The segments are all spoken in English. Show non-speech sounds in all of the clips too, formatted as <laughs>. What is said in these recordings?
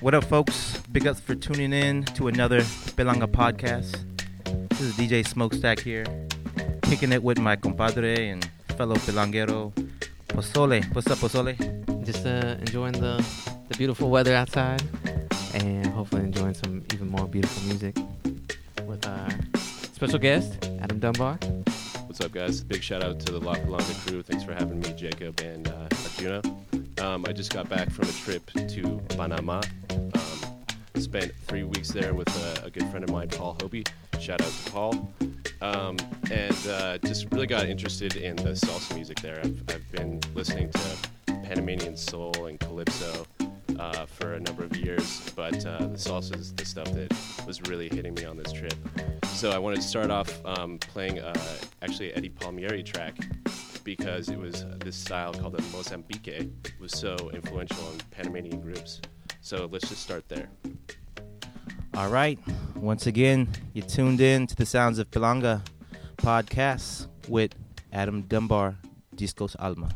What up, folks? Big ups for tuning in to another Pelanga podcast. This is DJ Smokestack here, kicking it with my compadre and fellow Pelanguero, Pozole. What's up, Pozole? Just uh, enjoying the, the beautiful weather outside and hopefully enjoying some even more beautiful music with our special guest, Adam Dunbar. What's up, guys? Big shout out to the La Pelanga crew. Thanks for having me, Jacob and uh, Arjuna. Um, I just got back from a trip to Panama. Um, spent three weeks there with a, a good friend of mine, Paul Hobie. Shout out to Paul. Um, and uh, just really got interested in the salsa music there. I've, I've been listening to Panamanian soul and calypso uh, for a number of years, but uh, the salsa is the stuff that was really hitting me on this trip. So I wanted to start off um, playing uh, actually Eddie Palmieri track because it was uh, this style called the Mozambique was so influential in Panamanian groups. So let's just start there. All right. Once again, you tuned in to the Sounds of Pelanga podcast with Adam Dunbar, Discos Alma.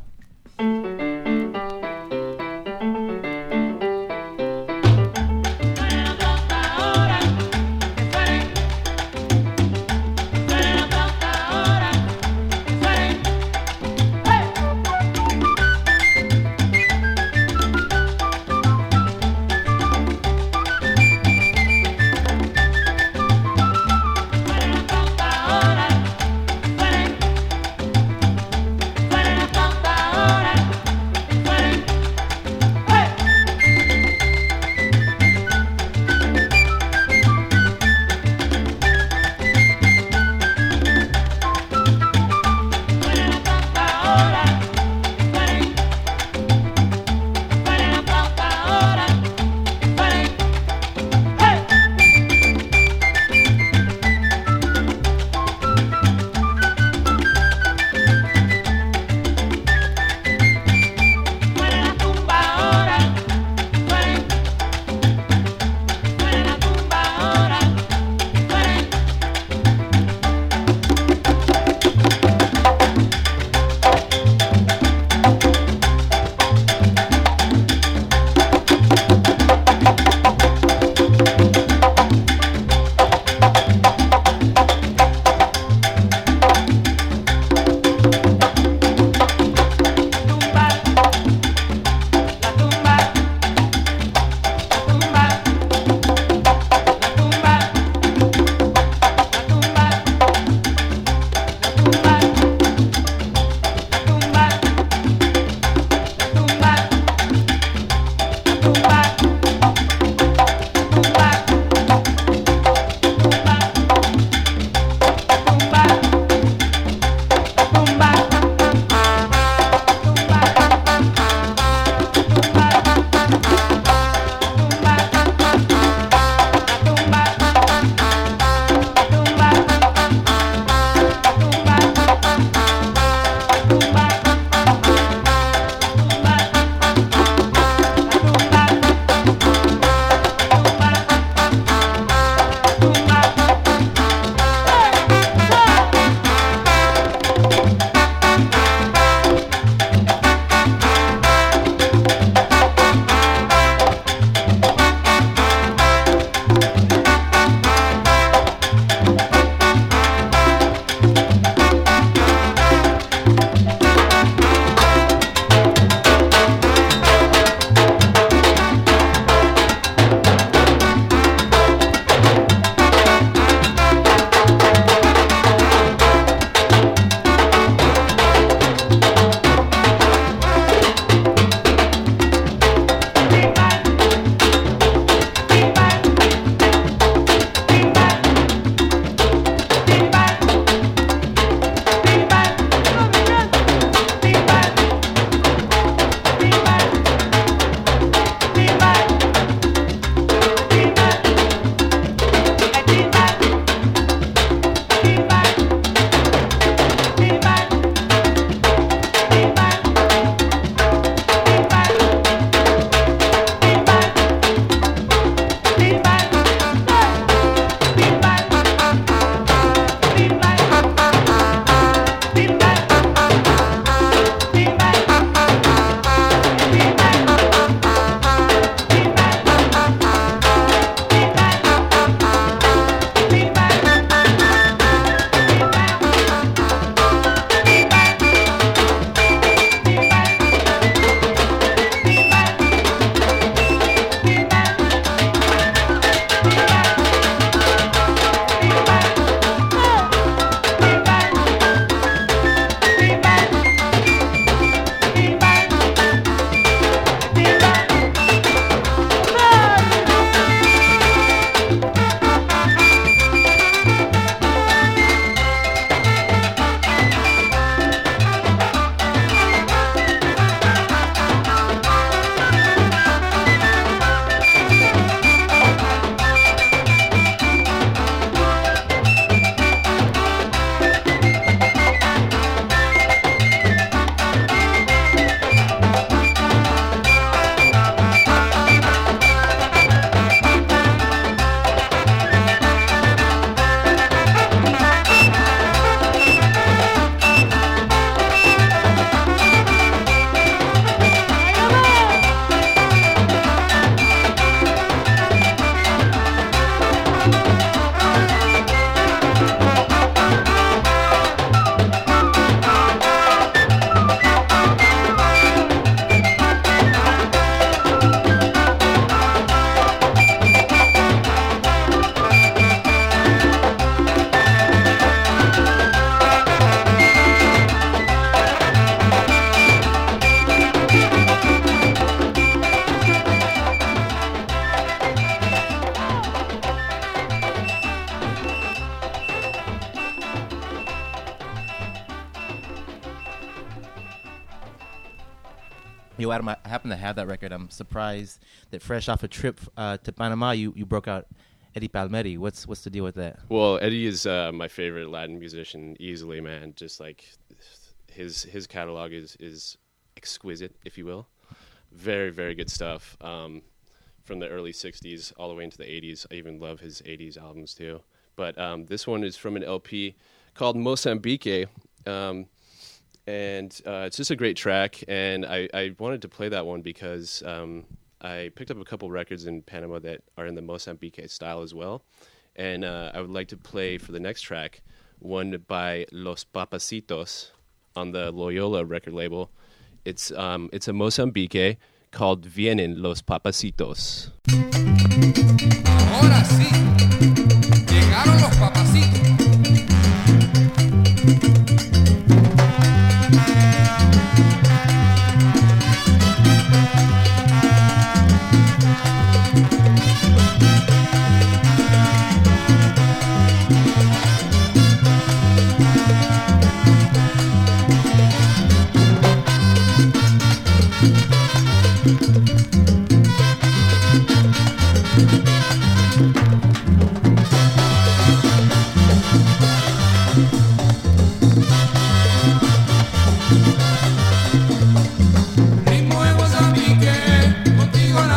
Happen to have that record. I'm surprised that fresh off a trip uh, to Panama, you, you broke out Eddie Palmieri. What's what's the deal with that? Well, Eddie is uh, my favorite Latin musician easily, man. Just like his his catalog is is exquisite, if you will. Very very good stuff. Um, from the early '60s all the way into the '80s. I even love his '80s albums too. But um, this one is from an LP called Mozambique. Um, and uh, it's just a great track. And I, I, wanted to play that one because um, I picked up a couple records in Panama that are in the Mozambique style as well. And uh, I would like to play for the next track one by Los Papacitos on the Loyola record label. It's um, it's a Mozambique called Vienen los Papacitos. Ahora sí, llegaron los papacitos. Ritmo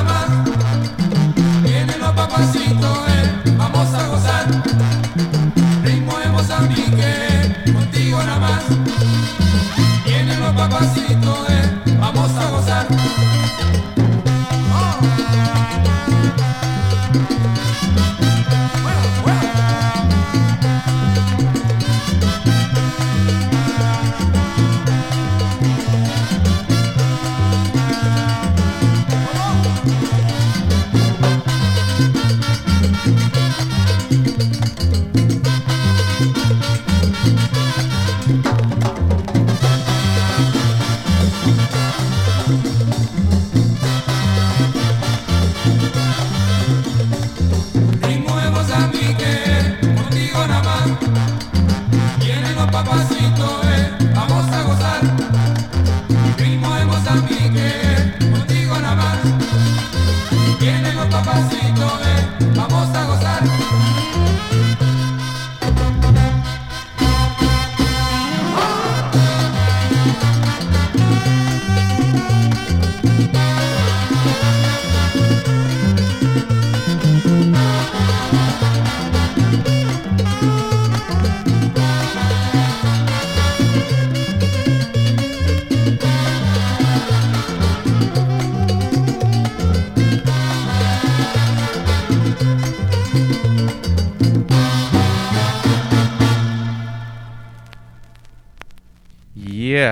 contigo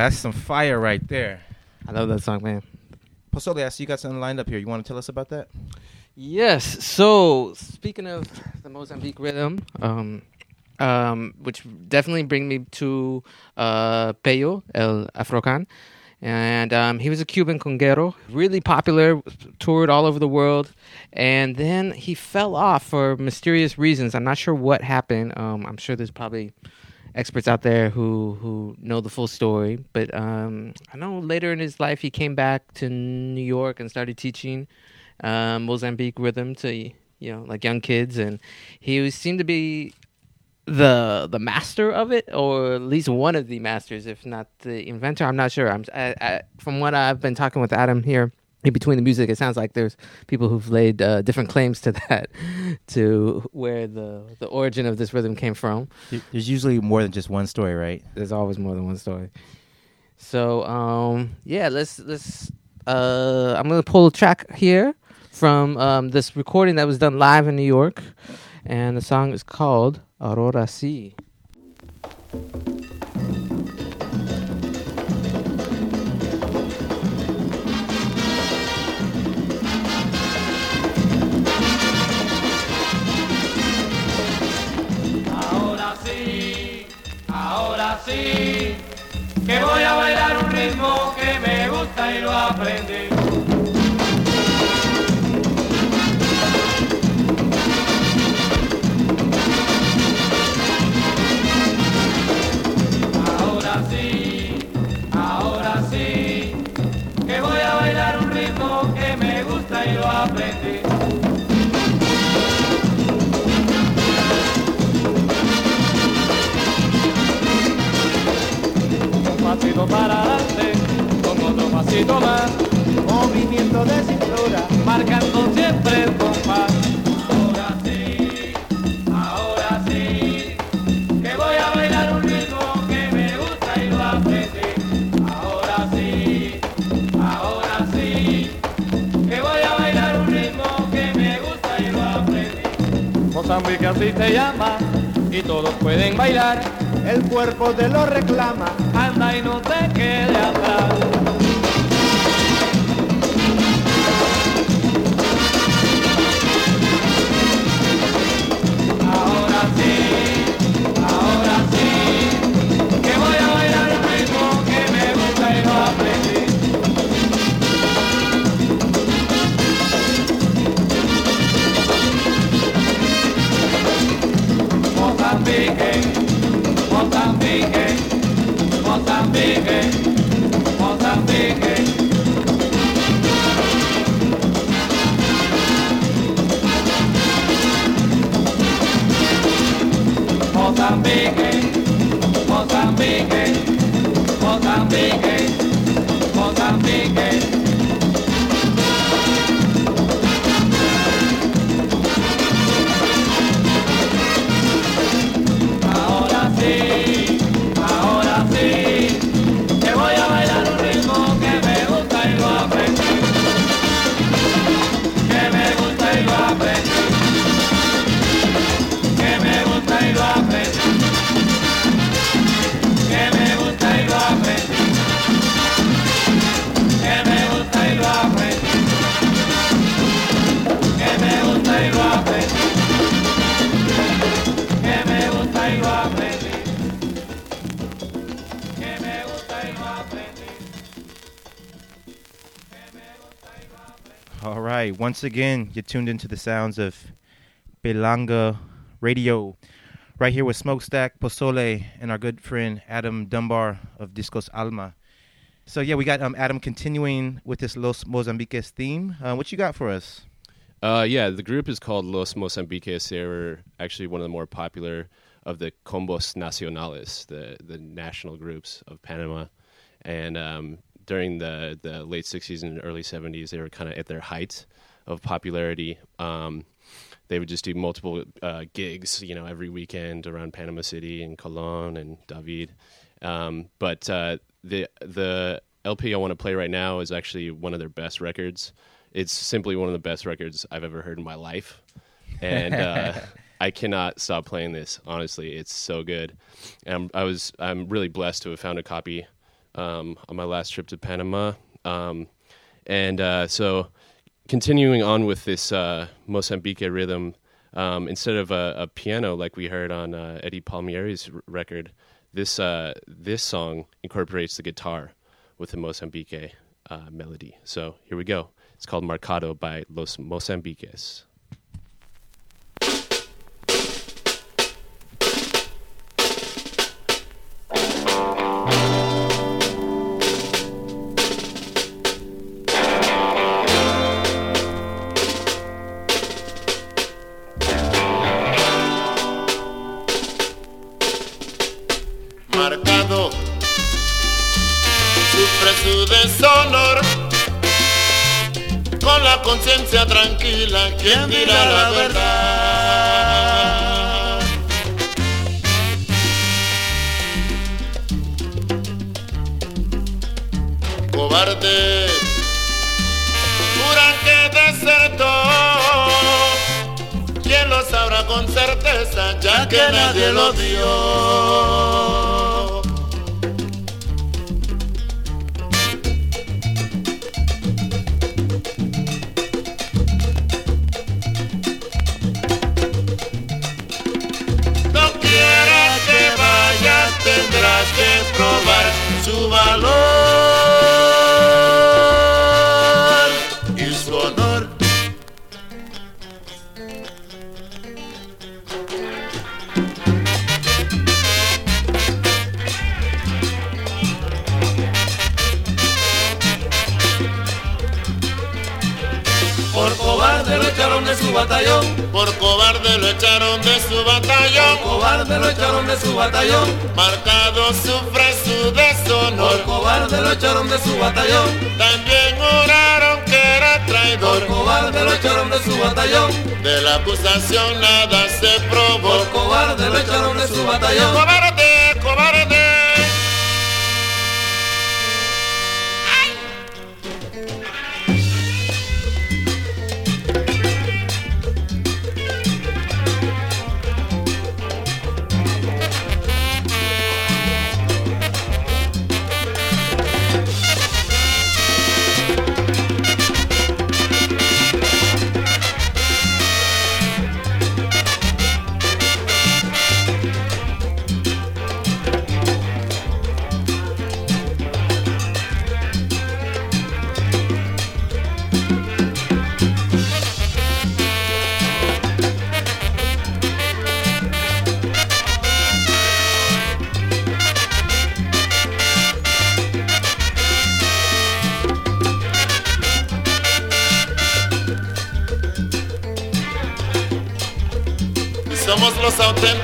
that's some fire right there. I love that song, man. Pozole, I see you got something lined up here. You want to tell us about that? Yes. So speaking of the Mozambique rhythm, um, um, which definitely bring me to uh, Pello El Afrokán, and um, he was a Cuban conguero, really popular, toured all over the world, and then he fell off for mysterious reasons. I'm not sure what happened. Um, I'm sure there's probably experts out there who who know the full story, but um, I know later in his life he came back to New York and started teaching um, Mozambique rhythm to you know like young kids, and he seemed to be the the master of it, or at least one of the masters, if not the inventor. I'm not sure. I'm I, I, from what I've been talking with Adam here. In between the music, it sounds like there's people who've laid uh, different claims to <laughs> that, to where the the origin of this rhythm came from. There's usually more than just one story, right? There's always more than one story. So um, yeah, let's let's. Uh, I'm gonna pull a track here from um, this recording that was done live in New York, and the song is called Ahora Sí. que voy a bailar un ritmo que me gusta y lo aprendí. Ahora sí, ahora sí, que voy a bailar un ritmo que me gusta y lo aprendí. Pasito para adelante, con otro pasito más, Movimiento de cintura, marcando siempre el compás. Ahora sí, ahora sí, que voy a bailar un ritmo que me gusta y lo aprendí. Ahora sí, ahora sí, que voy a bailar un ritmo que me gusta y lo aprendí. Mozambique así se llama y todos pueden bailar. El cuerpo te lo reclama. Anda y no te quede atrás. Mozambique, Mozambique. Mozambique, Right. Once again, you're tuned into the sounds of Pelanga Radio. Right here with Smokestack, Pozole, and our good friend Adam Dunbar of Discos Alma. So yeah, we got um, Adam continuing with this Los Mozambiques theme. Uh, what you got for us? Uh, yeah, the group is called Los Mozambiques. They were actually one of the more popular of the Combos Nacionales, the the national groups of Panama. And um, during the, the late 60s and early 70s, they were kind of at their height of popularity. Um, they would just do multiple uh, gigs, you know, every weekend around Panama City and Colon and David. Um, but uh, the the LP I want to play right now is actually one of their best records. It's simply one of the best records I've ever heard in my life, and uh, <laughs> I cannot stop playing this. Honestly, it's so good. And I'm, I was I'm really blessed to have found a copy um, on my last trip to Panama, um, and uh, so continuing on with this uh, Mozambique rhythm, um, instead of a, a piano like we heard on uh, Eddie Palmieri's r- record, this uh, this song incorporates the guitar with the Mozambique uh, melody. So here we go. It's called Marcado by Los Mozambiques. Cobarde lo echaron de su batallón, Por cobarde lo echaron de su batallón. cobarde lo echaron de su batallón, Marcado sufre su por deshonor. cobarde lo echaron de su batallón, También juraron que era por traidor. cobarde lo echaron de su batallón, De la acusación nada se probó. por cobarde lo echaron de su batallón.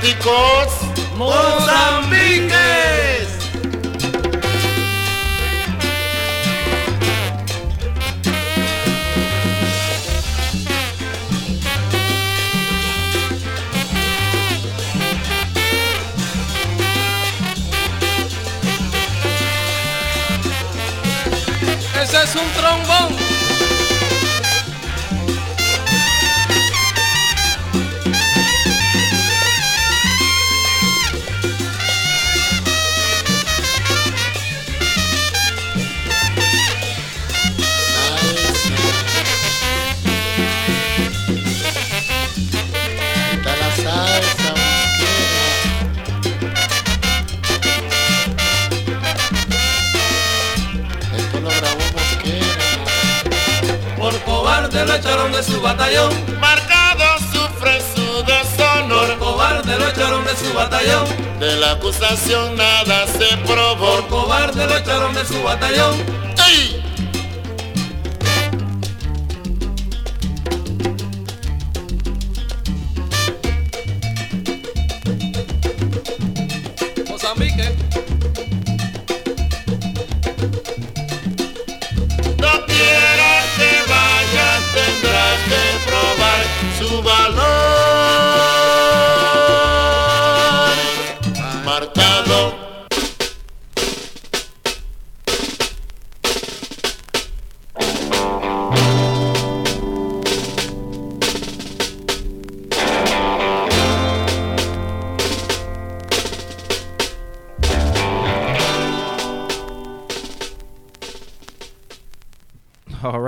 Los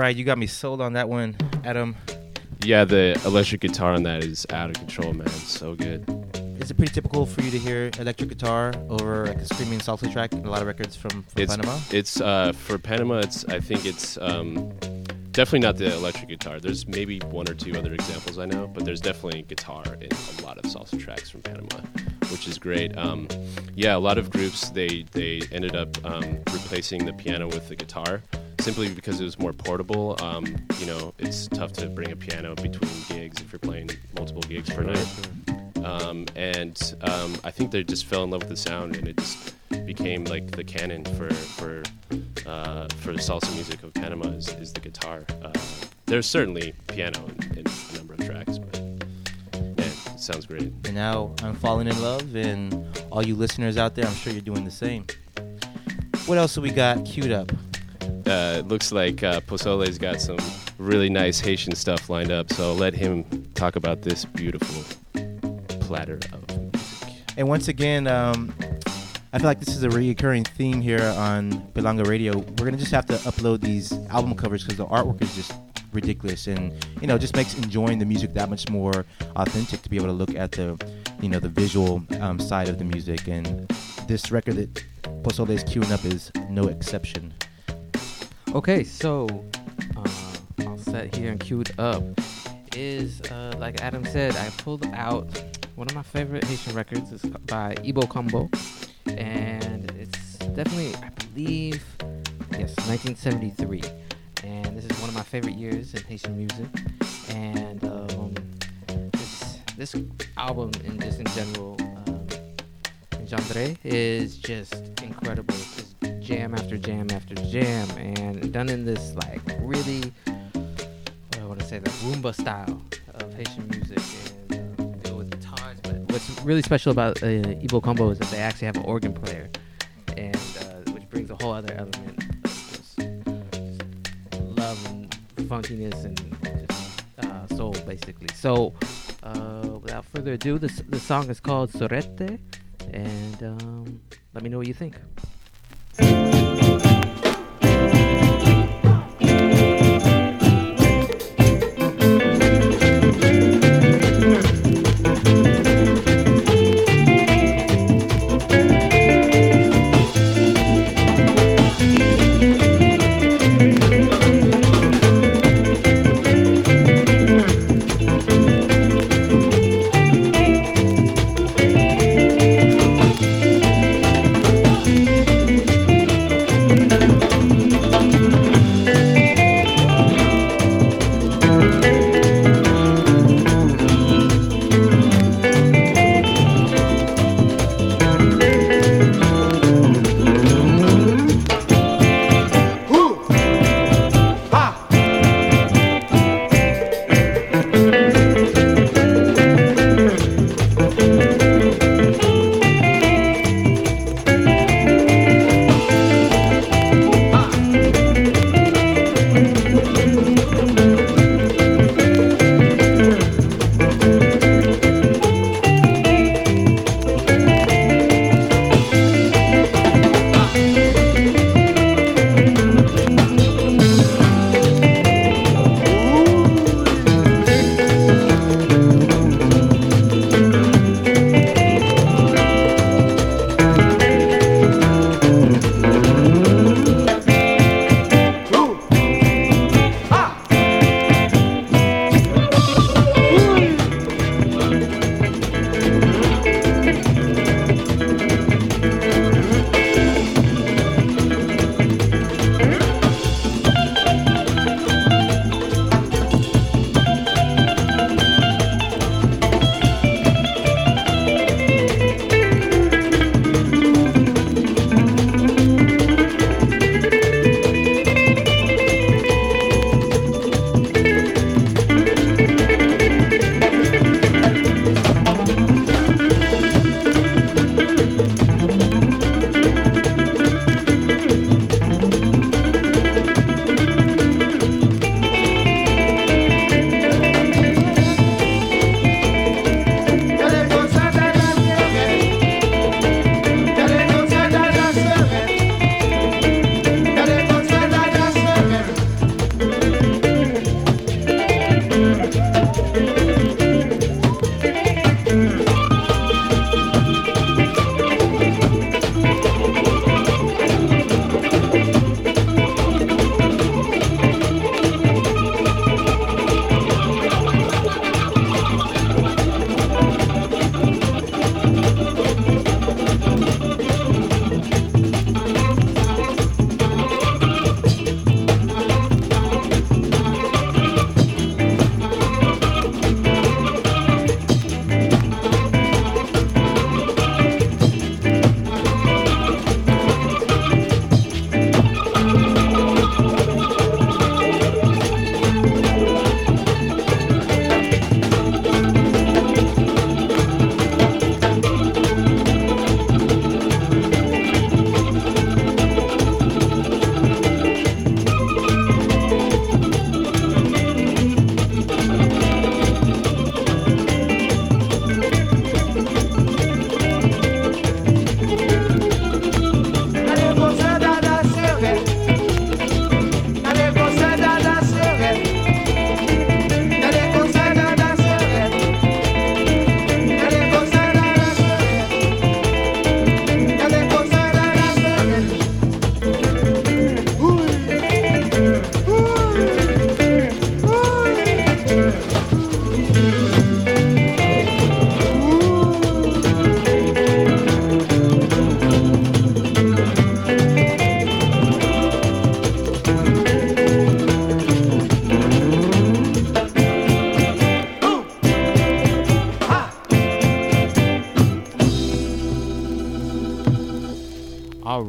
right, you got me sold on that one, Adam. Yeah, the electric guitar on that is out of control, man. So good. Is it pretty typical for you to hear electric guitar over like a screaming salsa track in a lot of records from, from It's Panama? it's uh, for Panama. It's I think it's um, definitely not the electric guitar. There's maybe one or two other examples I know, but there's definitely guitar in a lot of salsa tracks from Panama, which is great. Um, yeah, a lot of groups they they ended up um, replacing the piano with the guitar simply because it was more portable. Um, you know, it's tough to bring a piano between gigs if you're playing multiple gigs per night. Um, and um, I think they just fell in love with the sound, and it just became like the canon for for uh, for the salsa music of Panama is, is the guitar. Uh, there's certainly piano in, in a number of tracks, but man, it sounds great. And now I'm falling in love, and all you listeners out there, I'm sure you're doing the same. What else do we got queued up? Uh, it looks like uh, Pozole's got some really nice Haitian stuff lined up, so I'll let him talk about this beautiful platter of music. And once again, um, I feel like this is a recurring theme here on Pelanga Radio. We're gonna just have to upload these album covers because the artwork is just ridiculous, and you know, just makes enjoying the music that much more authentic to be able to look at the, you know, the visual um, side of the music. And this record that Pozole is queuing up is no exception. Okay, so uh, all set here and queued up is uh, like Adam said. I pulled out one of my favorite Haitian records. is by Ibo Combo, and it's definitely, I believe, yes, 1973. And this is one of my favorite years in Haitian music. and um, this, this album, and just in general, um, is just incredible. Just jam after jam after jam, and done in this like really, what do I want to say, the rumba style of Haitian music, and what's really special about uh, Ibo Combo is that they actually have an organ player, and uh, which brings a whole other element of just, love and funkiness and just uh, soul, basically. So, uh, without further ado, this the song is called Sorete, and um, let me know what you think.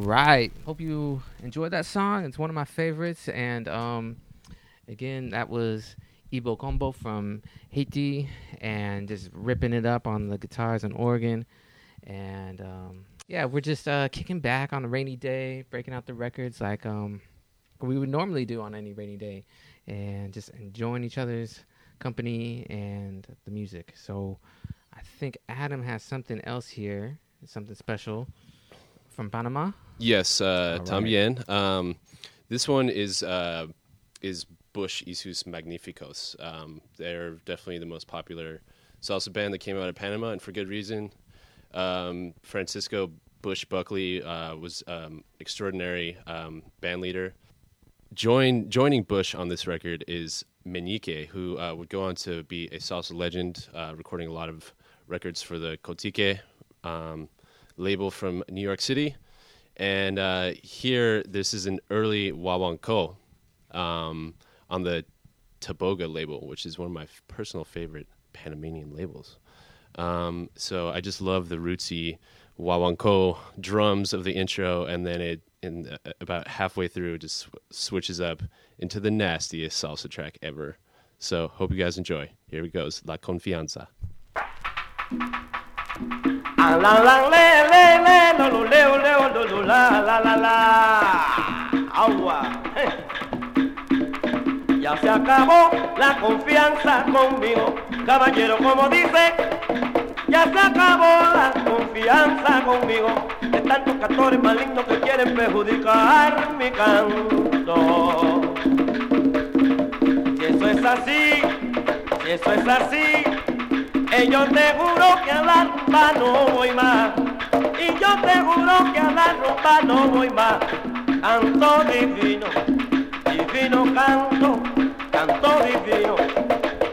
Right. Hope you enjoyed that song. It's one of my favorites. And um, again, that was Ibo Combo from Haiti and just ripping it up on the guitars and organ. And um, yeah, we're just uh, kicking back on a rainy day, breaking out the records like um, we would normally do on any rainy day, and just enjoying each other's company and the music. So I think Adam has something else here, something special from Panama. Yes, uh, All también. Um, this one is uh, is Bush y Sus Magnificos. Um, they're definitely the most popular salsa band that came out of Panama, and for good reason. Um, Francisco Bush Buckley uh, was um, extraordinary um, band leader. Join, joining Bush on this record is Meñique, who uh, would go on to be a salsa legend, uh, recording a lot of records for the Cotique um, label from New York City. And uh, here, this is an early guaguancó um, on the Taboga label, which is one of my personal favorite Panamanian labels. Um, so I just love the rootsy guaguancó drums of the intro, and then it in uh, about halfway through it just sw- switches up into the nastiest salsa track ever. So hope you guys enjoy. Here it goes, La Confianza. Ah, la la le le le lo lo leo leo lo lo la la la la. Agua. Eh. ya se acabó la confianza conmigo. Caballero como dice ya se acabó la confianza conmigo. De tantos cantores malignos que quieren perjudicar mi canto. Si eso es así si eso es así yo te juro que a la rumba no voy más. Y yo te juro que a la rumba no voy más. Canto divino, divino canto, canto divino,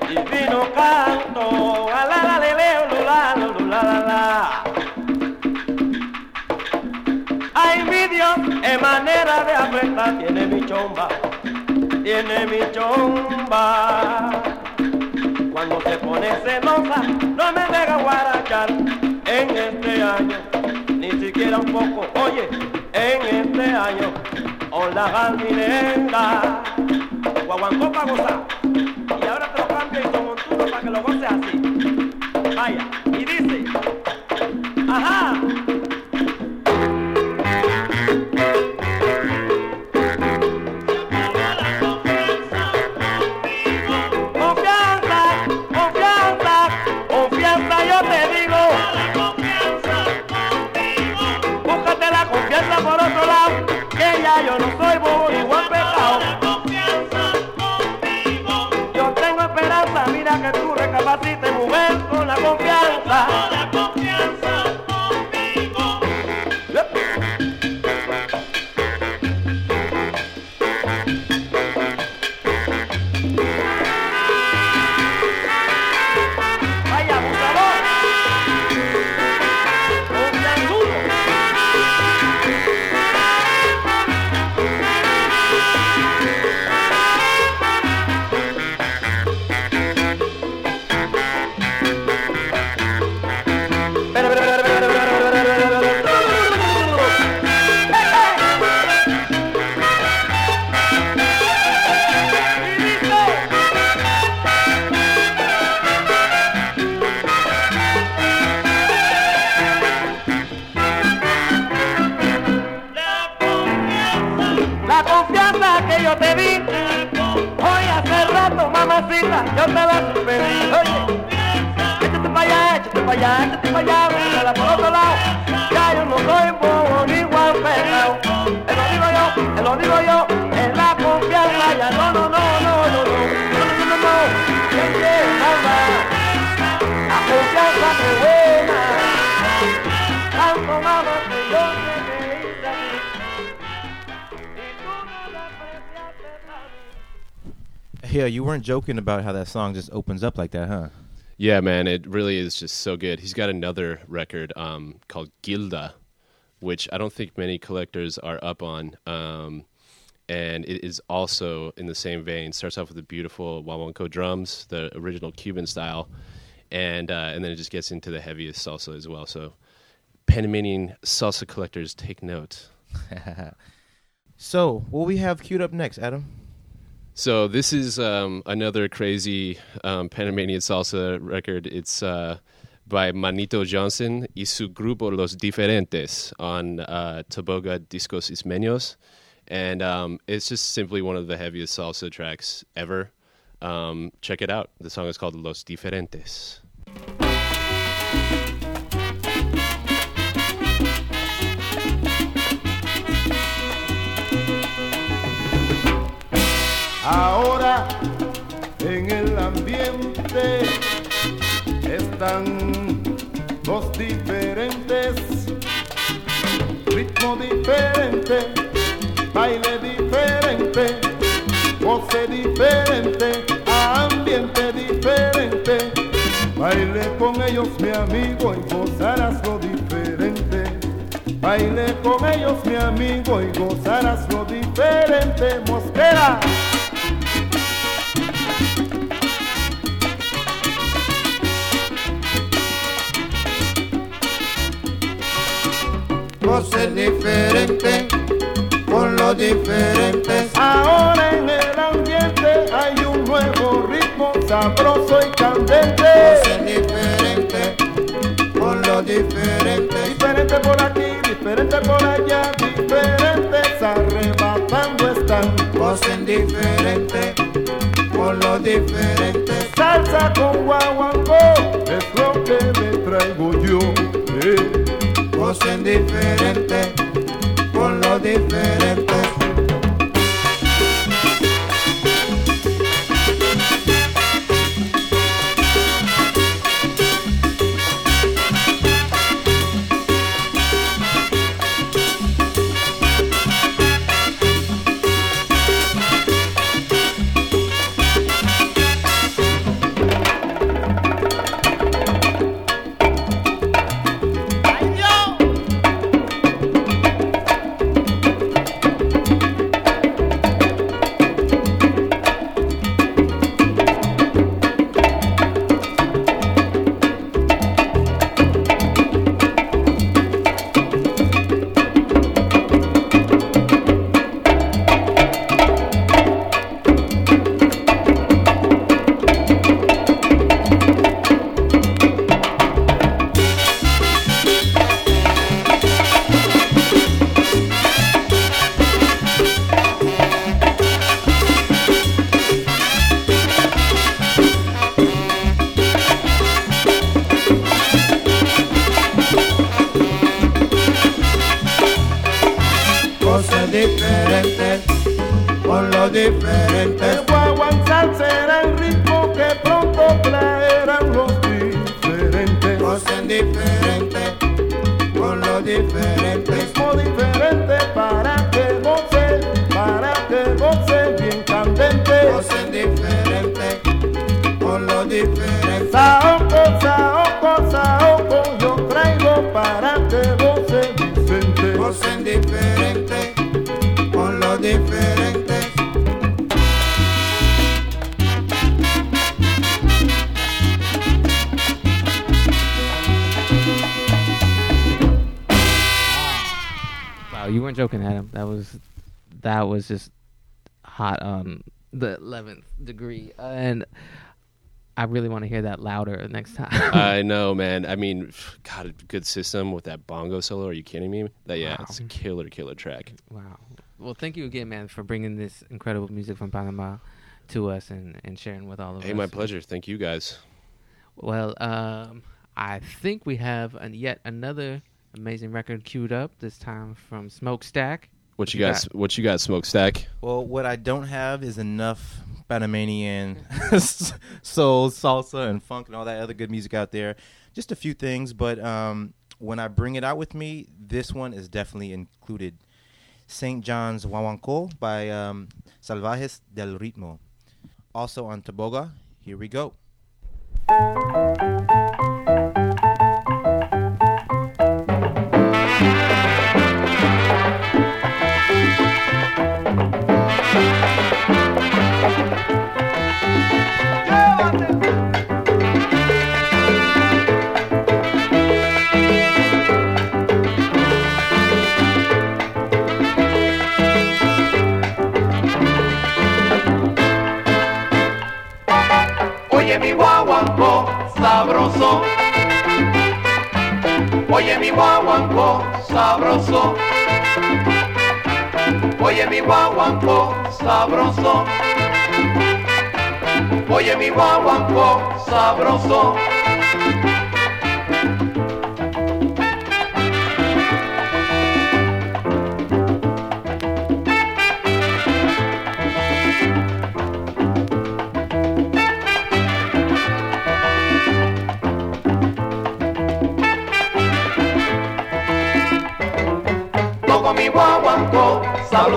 divino canto. A la la le le la la. Ay mi Dios, es manera de apretar, tiene mi chomba, tiene mi chomba. Cuando se pone celosa, no me deja guarachar. En este año, ni siquiera un poco, oye, en este año, o la jardinera, guaguancó para gozar, y ahora te lo cambio y con montuno para que lo goces así. Vaya, mamacita, yo te la suspendí Oye, échate para allá, échate para allá, échate para allá Búscala por otro lado. Ya yo no soy bobo ni guan pegado Te lo digo yo, te lo digo yo En la confianza ya no, no, no, no, no, no. No, no, no, no, no Que nada. La confianza que buena. Tanto mamá Yeah, you weren't joking about how that song just opens up like that, huh? Yeah, man, it really is just so good. He's got another record um, called Gilda, which I don't think many collectors are up on. Um, and it is also in the same vein. Starts off with the beautiful guaguancó drums, the original Cuban style, and uh, and then it just gets into the heaviest salsa as well. So, Panamanian salsa collectors, take note. <laughs> so, what we have queued up next, Adam? So this is um, another crazy um, Panamanian salsa record. It's uh, by Manito Johnson y su grupo Los Diferentes on uh, Toboga Discos Ismeños. And um, it's just simply one of the heaviest salsa tracks ever. Um, check it out. The song is called Los Diferentes. Ahora en el ambiente están dos diferentes, ritmo diferente, baile diferente, pose diferente, ambiente diferente. Baile con ellos mi amigo y gozarás lo diferente. Baile con ellos mi amigo y gozarás lo diferente. Mosquera. Voces diferentes, con los diferentes. Ahora en el ambiente hay un nuevo ritmo sabroso y candente. Voces diferentes, con los diferentes. Diferente por aquí, diferente por allá, diferentes arrebatando están. Voces diferentes, con los diferentes. Salsa con guaguancó es lo que le traigo yo. eh. Voces diferentes, con los diferentes. Know, man. I mean, <sighs> God, a good system with that bongo solo. Are you kidding me? That yeah, Wow. it's a killer, killer track. wow. Well, thank you again, man, for bringing this incredible music from Panama to us and, and sharing with all of us. Hey, my pleasure. Thank you guys. Well, um, I think we have an, yet another amazing record queued up. This time from Smokestack. What you You guys? What you got, Smokestack? Well, what I don't have is enough Panamanian <laughs> soul, salsa, and funk and all that other good music out there. Just a few things, but um, when I bring it out with me, this one is definitely included. St. John's Guaguancó by um, Salvajes del Ritmo. Also on Toboga. Here we go. Sabroso. Oye mi guaguancó sabroso. Oye mi guaguancó sabroso.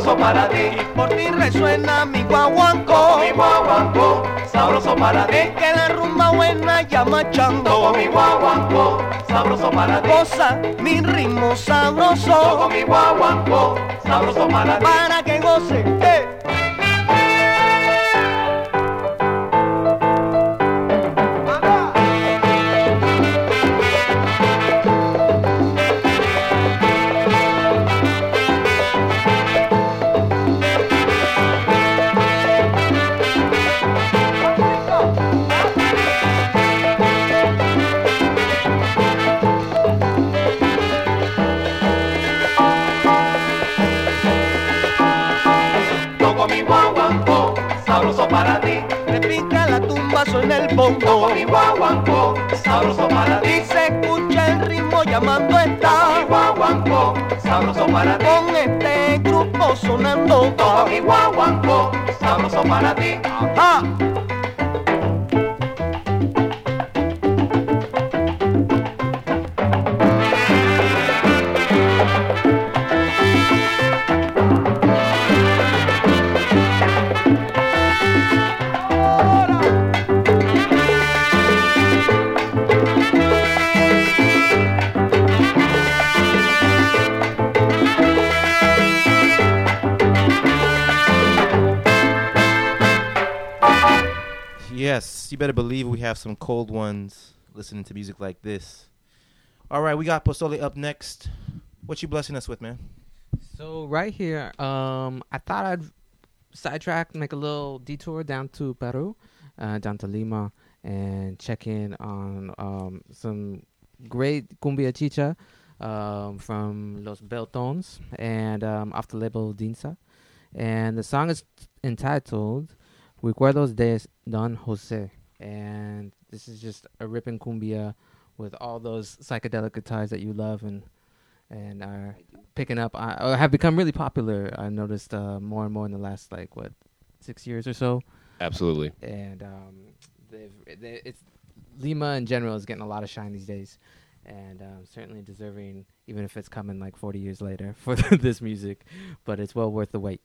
Sabroso para ti. Por ti resuena mi guaguancó. Mi guaguancó, sabroso para ti. Es que la rumba buena llama Toco chango. mi guaguancó, sabroso para ti. Goza mi ritmo Toco sabroso. mi guaguancó, sabroso para ti. Para que goce. eh. Bongo. sabroso para ti. Se escucha el ritmo llamando está. guaguancó, sabroso para ti. Con este grupo sonando. Guaguancó, sabroso para ti. Ah. Yes, you better believe we have some cold ones listening to music like this. All right, we got Pozole up next. What you blessing us with, man? So right here, um, I thought I'd sidetrack, make a little detour down to Peru, uh, down to Lima, and check in on um, some great cumbia chicha um, from Los Beltones and um, off the label Dinsa. And the song is entitled Recuerdos de Don Jose. And this is just a ripping cumbia with all those psychedelic guitars that you love and and are picking up uh, have become really popular. I noticed uh, more and more in the last like what six years or so, Absolutely. and um, they've they, it's Lima in general is getting a lot of shine these days, and um, certainly deserving, even if it's coming like 40 years later <laughs> for <laughs> this music, but it's well worth the wait.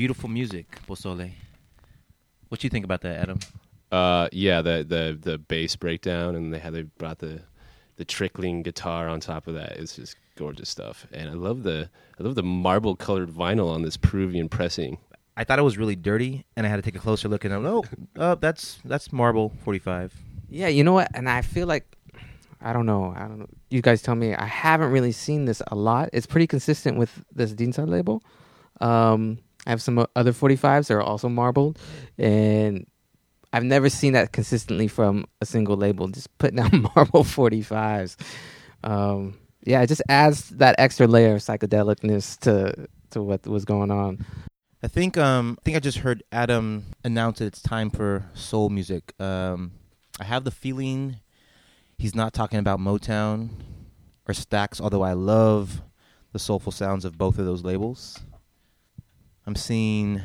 Beautiful music, Pozole. What do you think about that, Adam? Uh, yeah, the the the bass breakdown, and they had they brought the the trickling guitar on top of that is just gorgeous stuff, and I love the I love the marble colored vinyl on this Peruvian pressing. I thought it was really dirty, and I had to take a closer look, and I'm oh, uh, that's that's Marble 45. Yeah, you know what? And I feel like I don't know. I don't know. You guys tell me. I haven't really seen this a lot. It's pretty consistent with this Dinsa label. Um, I have some other 45s that are also marbled, and I've never seen that consistently from a single label. Just putting out <laughs> marble 45s. Um, yeah, it just adds that extra layer of psychedelicness to to what was going on. I think um I think I just heard Adam announce that it's time for soul music. Um I have the feeling he's not talking about Motown or Stax, although I love the soulful sounds of both of those labels. I'm seeing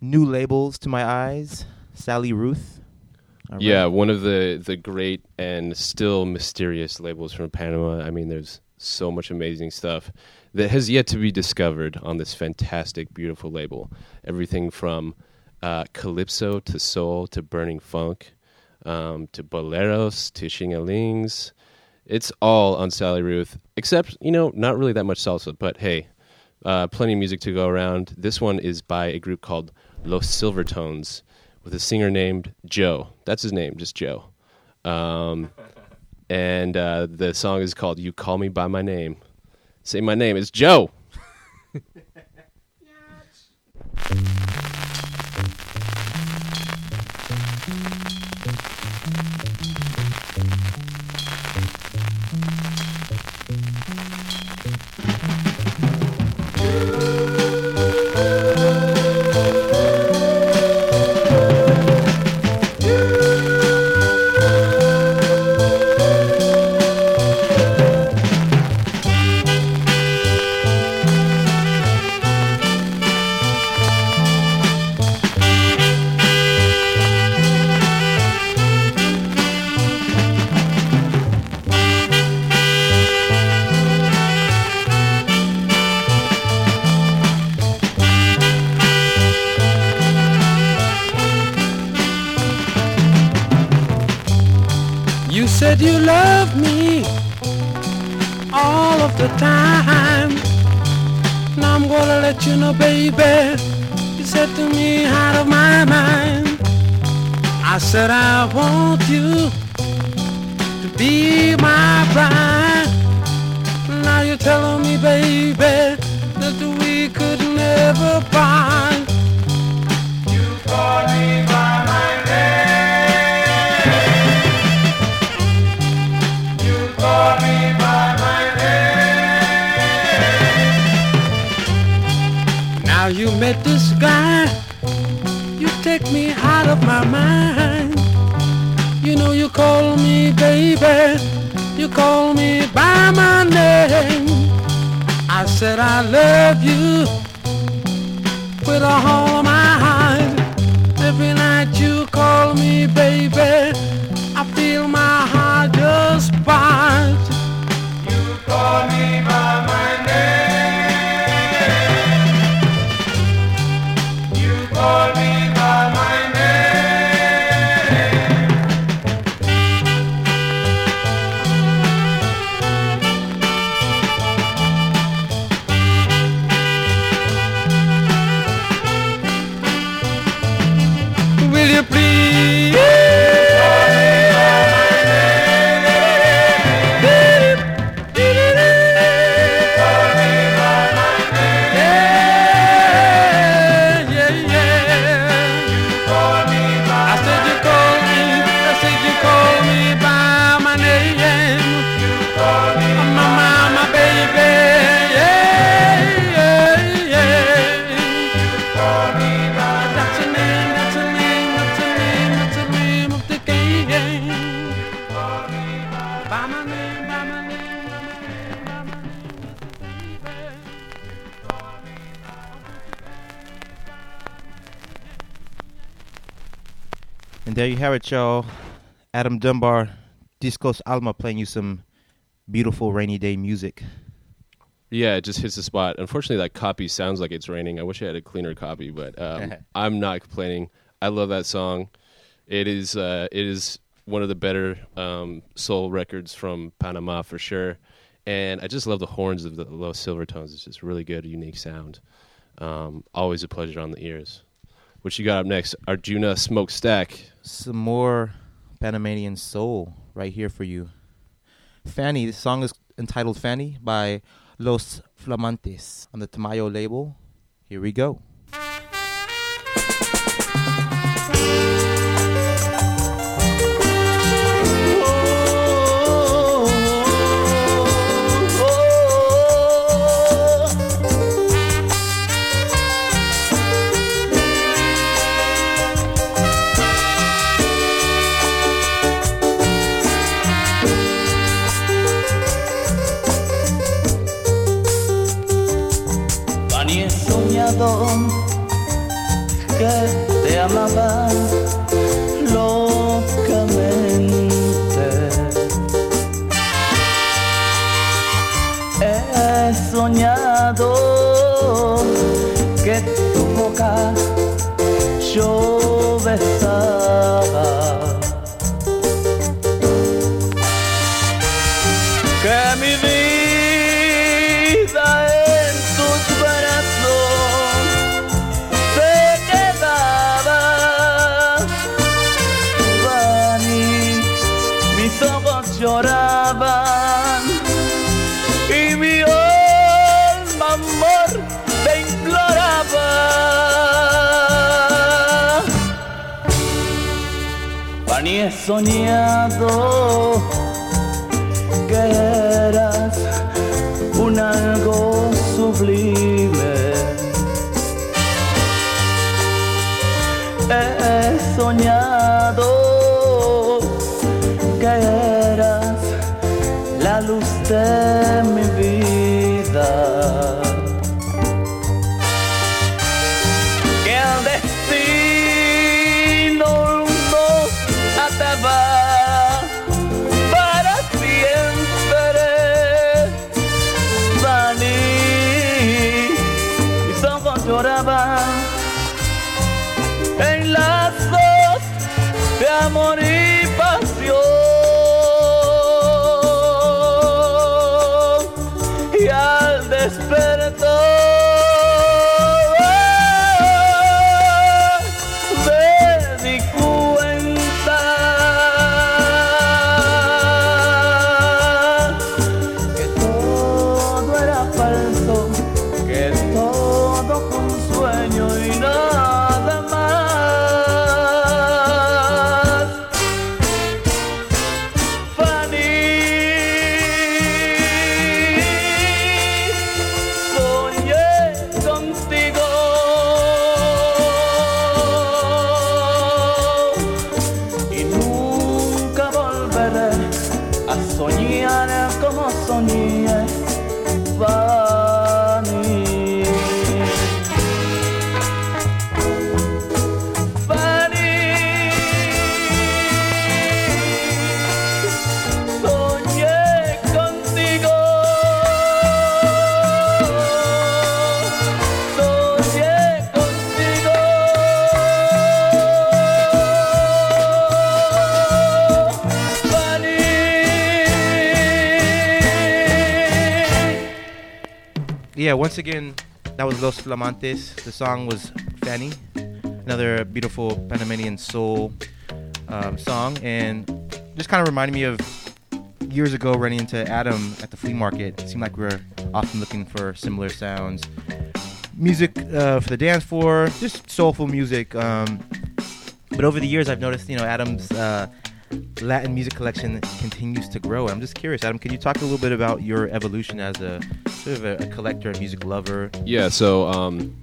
new labels to my eyes. Sally Ruth. Right. Yeah, one of the the great and still mysterious labels from Panama. I mean, there's so much amazing stuff that has yet to be discovered on this fantastic, beautiful label. Everything from uh, calypso to soul to burning funk um, to boleros to shingalings. It's all on Sally Ruth, except you know, not really that much salsa. But hey, uh, plenty of music to go around. This one is by a group called Los Silvertones with a singer named Joe. That's his name, just Joe. Um, <laughs> and uh, the song is called "You Call Me by My Name." Say my name. It's Joe. <laughs> <laughs> y'all. Adam Dunbar, Discos Alma playing you some beautiful rainy day music. Yeah, it just hits the spot. Unfortunately, that copy sounds like it's raining. I wish I had a cleaner copy, but um, <laughs> I'm not complaining. I love that song. It is uh, it is one of the better um, soul records from Panama for sure. And I just love the horns of the Los Silvertones. It's just really good, unique sound. Um, always a pleasure on the ears. What you got up next? Arjuna Smokestack. Some more Panamanian soul right here for you. Fanny, this song is entitled Fanny by Los Flamantes on the Tamayo label. Here we go. Fanny, Y al despertar Yeah, once again, that was Los Flamantes. The song was Fanny, another beautiful Panamanian soul um, song, and just kind of reminded me of years ago running into Adam at the flea market. It seemed like we were often looking for similar sounds. Music uh, for the dance floor, just soulful music. Um, but over the years, I've noticed, you know, Adam's uh, Latin music collection continues to grow. I'm just curious, Adam, can you talk a little bit about your evolution as a sort of a, a collector, a music lover? Yeah, so um,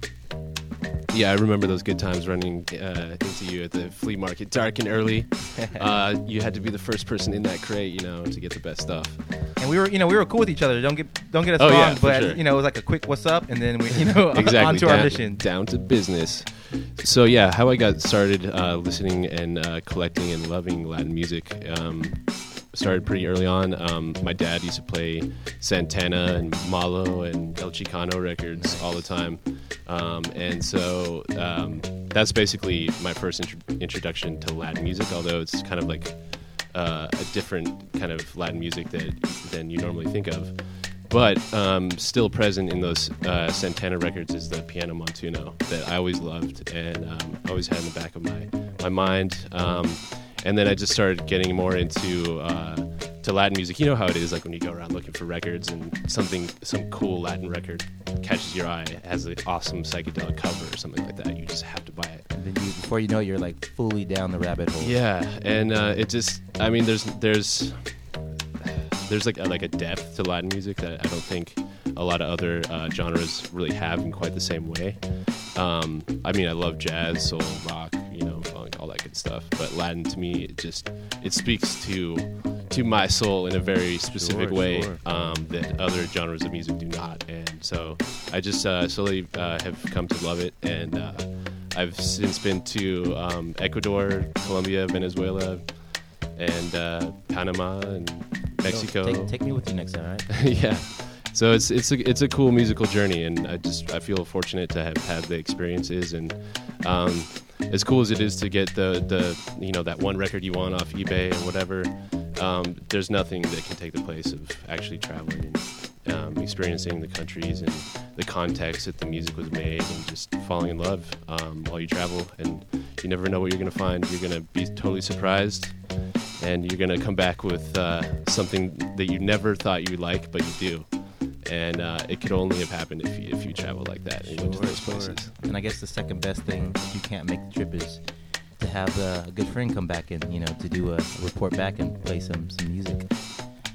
yeah, I remember those good times running uh, into you at the flea market, dark and early. <laughs> Uh, you had to be the first person in that crate, you know, to get the best stuff. And we were, you know, we were cool with each other. Don't get, don't get us Oh, wrong, yeah, but sure. you know, it was like a quick "what's up," and then we, you know, <laughs> exactly on to our mission. down to business. So yeah, how I got started uh, listening and uh, collecting and loving Latin music. Um, started pretty early on. Um, my dad used to play Santana and Malo and El Chicano records all the time, um, and so um, that's basically my first intro- introduction to Latin music. Although it's kind of like uh, a different kind of Latin music that than you normally think of. But um, still present in those uh, Santana records is the piano montuno that I always loved and um, always had in the back of my my mind. Um, and then I just started getting more into uh, to Latin music. You know how it is, like when you go around looking for records and something, some cool Latin record catches your eye, has an awesome psychedelic cover or something like that. You just have to buy it. And then you, before you know it, you're like fully down the rabbit hole. Yeah, and uh, it just, I mean, there's there's there's like a, like a depth to Latin music that I don't think a lot of other uh, genres really have in quite the same way. Um, I mean, I love jazz, soul, rock, you know, funk, all that good stuff. But Latin to me, it just it speaks to to my soul in a very specific Sure, way sure. um, that other genres of music do not. And so I just uh, slowly uh, have come to love it, and uh, I've since been to um, Ecuador, Colombia, Venezuela, and uh, Panama and Mexico. Take, take me with you next time, all right? <laughs> yeah. So it's it's a it's a cool musical journey, and I just I feel fortunate to have had the experiences, and um, as cool as it is to get the the you know that one record you want off eBay or whatever, um, there's nothing that can take the place of actually traveling and um, experiencing the countries and the context that the music was made, and just falling in love um, while you travel, and you never know what you're gonna find. You're gonna be totally surprised and you're gonna come back with uh, something that you never thought you'd like, but you do. And uh, it could only have happened if you, if you traveled like that and went to those places. And I guess the second best thing if you can't make the trip is to have a good friend come back and you know to do a, a report back and play some some music.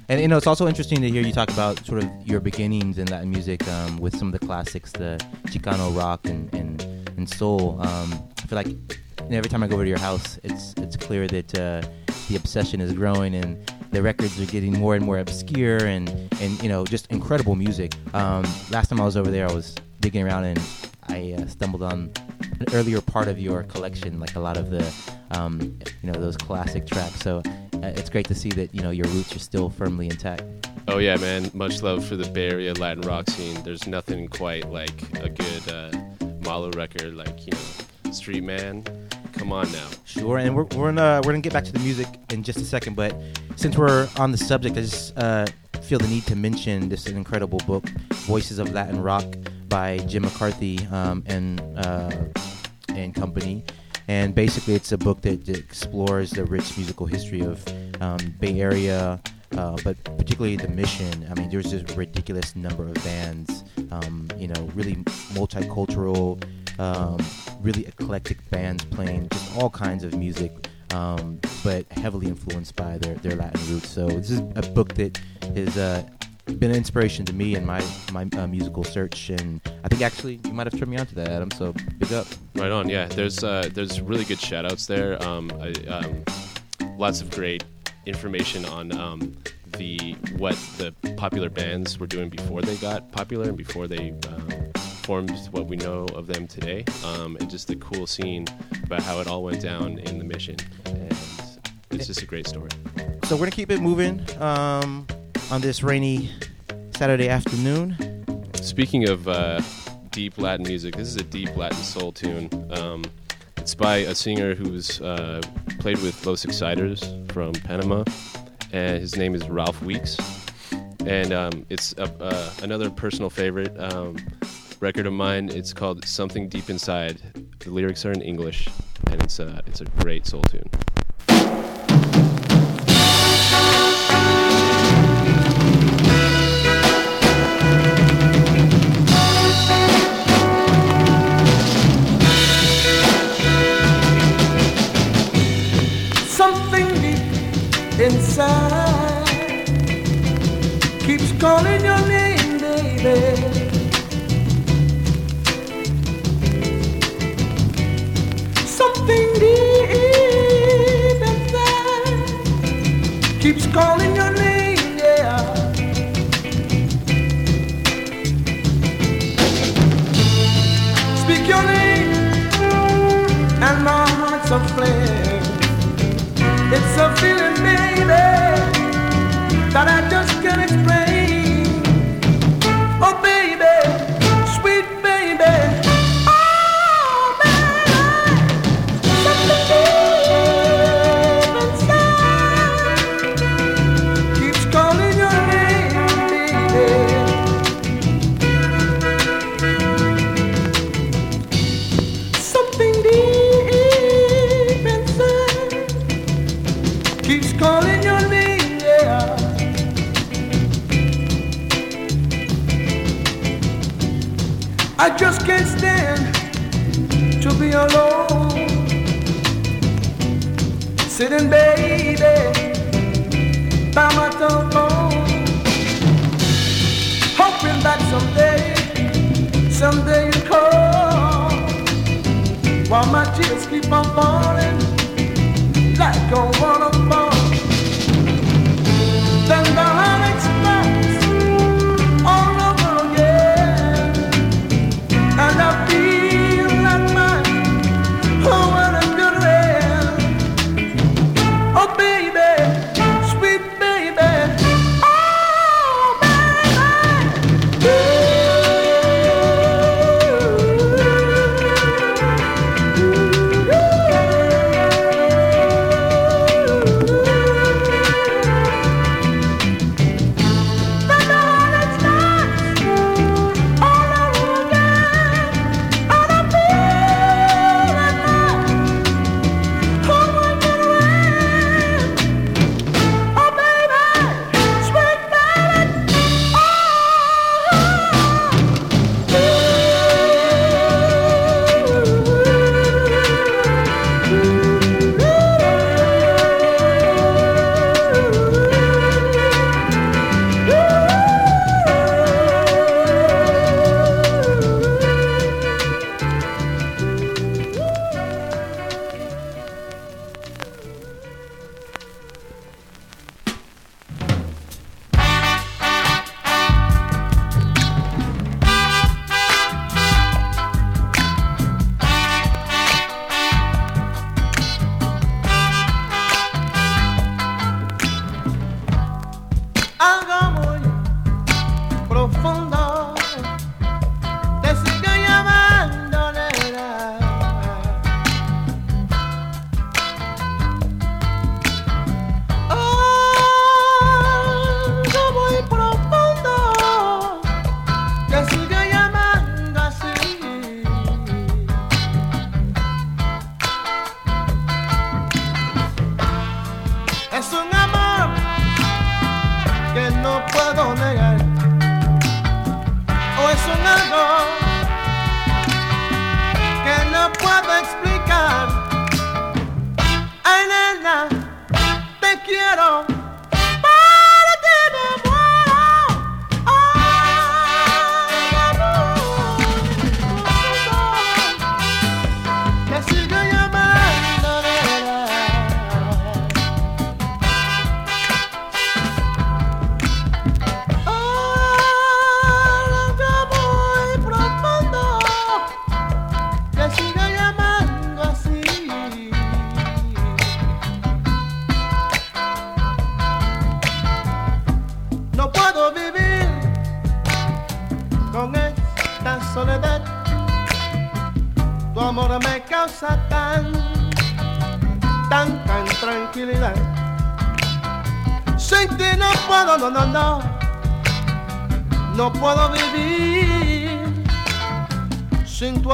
And you know it's also interesting to hear you talk about sort of your beginnings in Latin music um, with some of the classics, the Chicano rock and and, and soul. Um, I feel like every time I go over to your house, it's it's clear that uh, the obsession is growing and the records are getting more and more obscure and and you know just incredible music. Um, last time I was over there, I was digging around and I uh, stumbled on an earlier part of your collection, like a lot of the um, you know those classic tracks. So uh, it's great to see that you know your roots are still firmly intact. Oh yeah, man! Much love for the Bay Area Latin rock scene. There's nothing quite like a good uh, Malo record, like you know, Street Man. Come on now. Sure, and we're we're gonna we're gonna get back to the music in just a second, but since we're on the subject, I just uh, feel the need to mention this incredible book, Voices of Latin Rock, by Jim McCarthy um, and uh, and company. And basically, it's a book that explores the rich musical history of um, Bay Area, uh, but particularly the Mission. I mean, there's this ridiculous number of bands. Um, you know, really multicultural, um, really eclectic bands playing just all kinds of music, um, but heavily influenced by their, their Latin roots. So this is a book that is uh, been an inspiration to me in my my uh, musical search, and I think actually you might have turned me on to that, Adam. So big up. Right on. Yeah, there's uh, there's really good shout outs there. Um, I, um, lots of great information on um, the what the popular bands were doing before they got popular and before they um, formed what we know of them today, um, and just the cool scene about how it all went down in the mission. And it's just a great story. So we're gonna keep it moving um, on this rainy Saturday afternoon. Speaking of uh, deep Latin music, this is a deep Latin soul tune. Um, it's by a singer who's uh, played with Los Exciters from Panama, and his name is Ralph Weeks. And um, it's a, uh, another personal favorite um, record of mine. It's called Something Deep Inside. The lyrics are in English, and it's a, it's a great soul tune. calling your name, baby. Something deep inside keeps calling your name, yeah. Speak your name, and my heart's aflame. It's a feeling, baby, that I just can't explain. I just can't stand to be alone. Sitting, baby, by my telephone. Hoping that someday, someday you call. While my tears keep on falling like a waterfall. Then the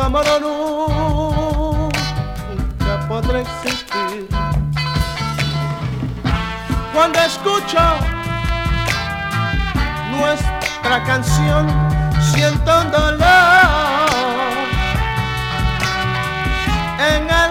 amor nunca podrá existir. Cuando escucho nuestra canción, siento un dolor en el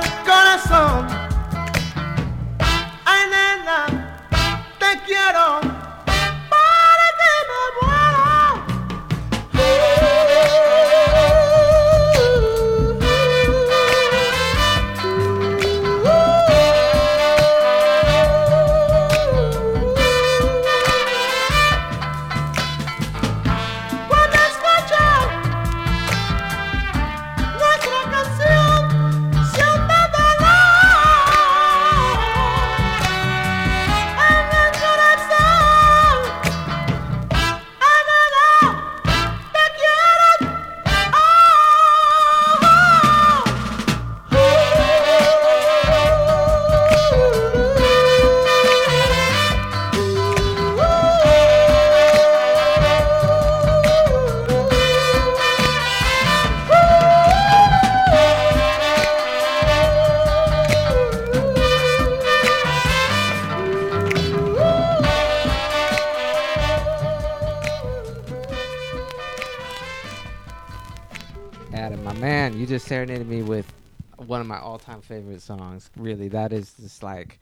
favorite songs. Really, that is just like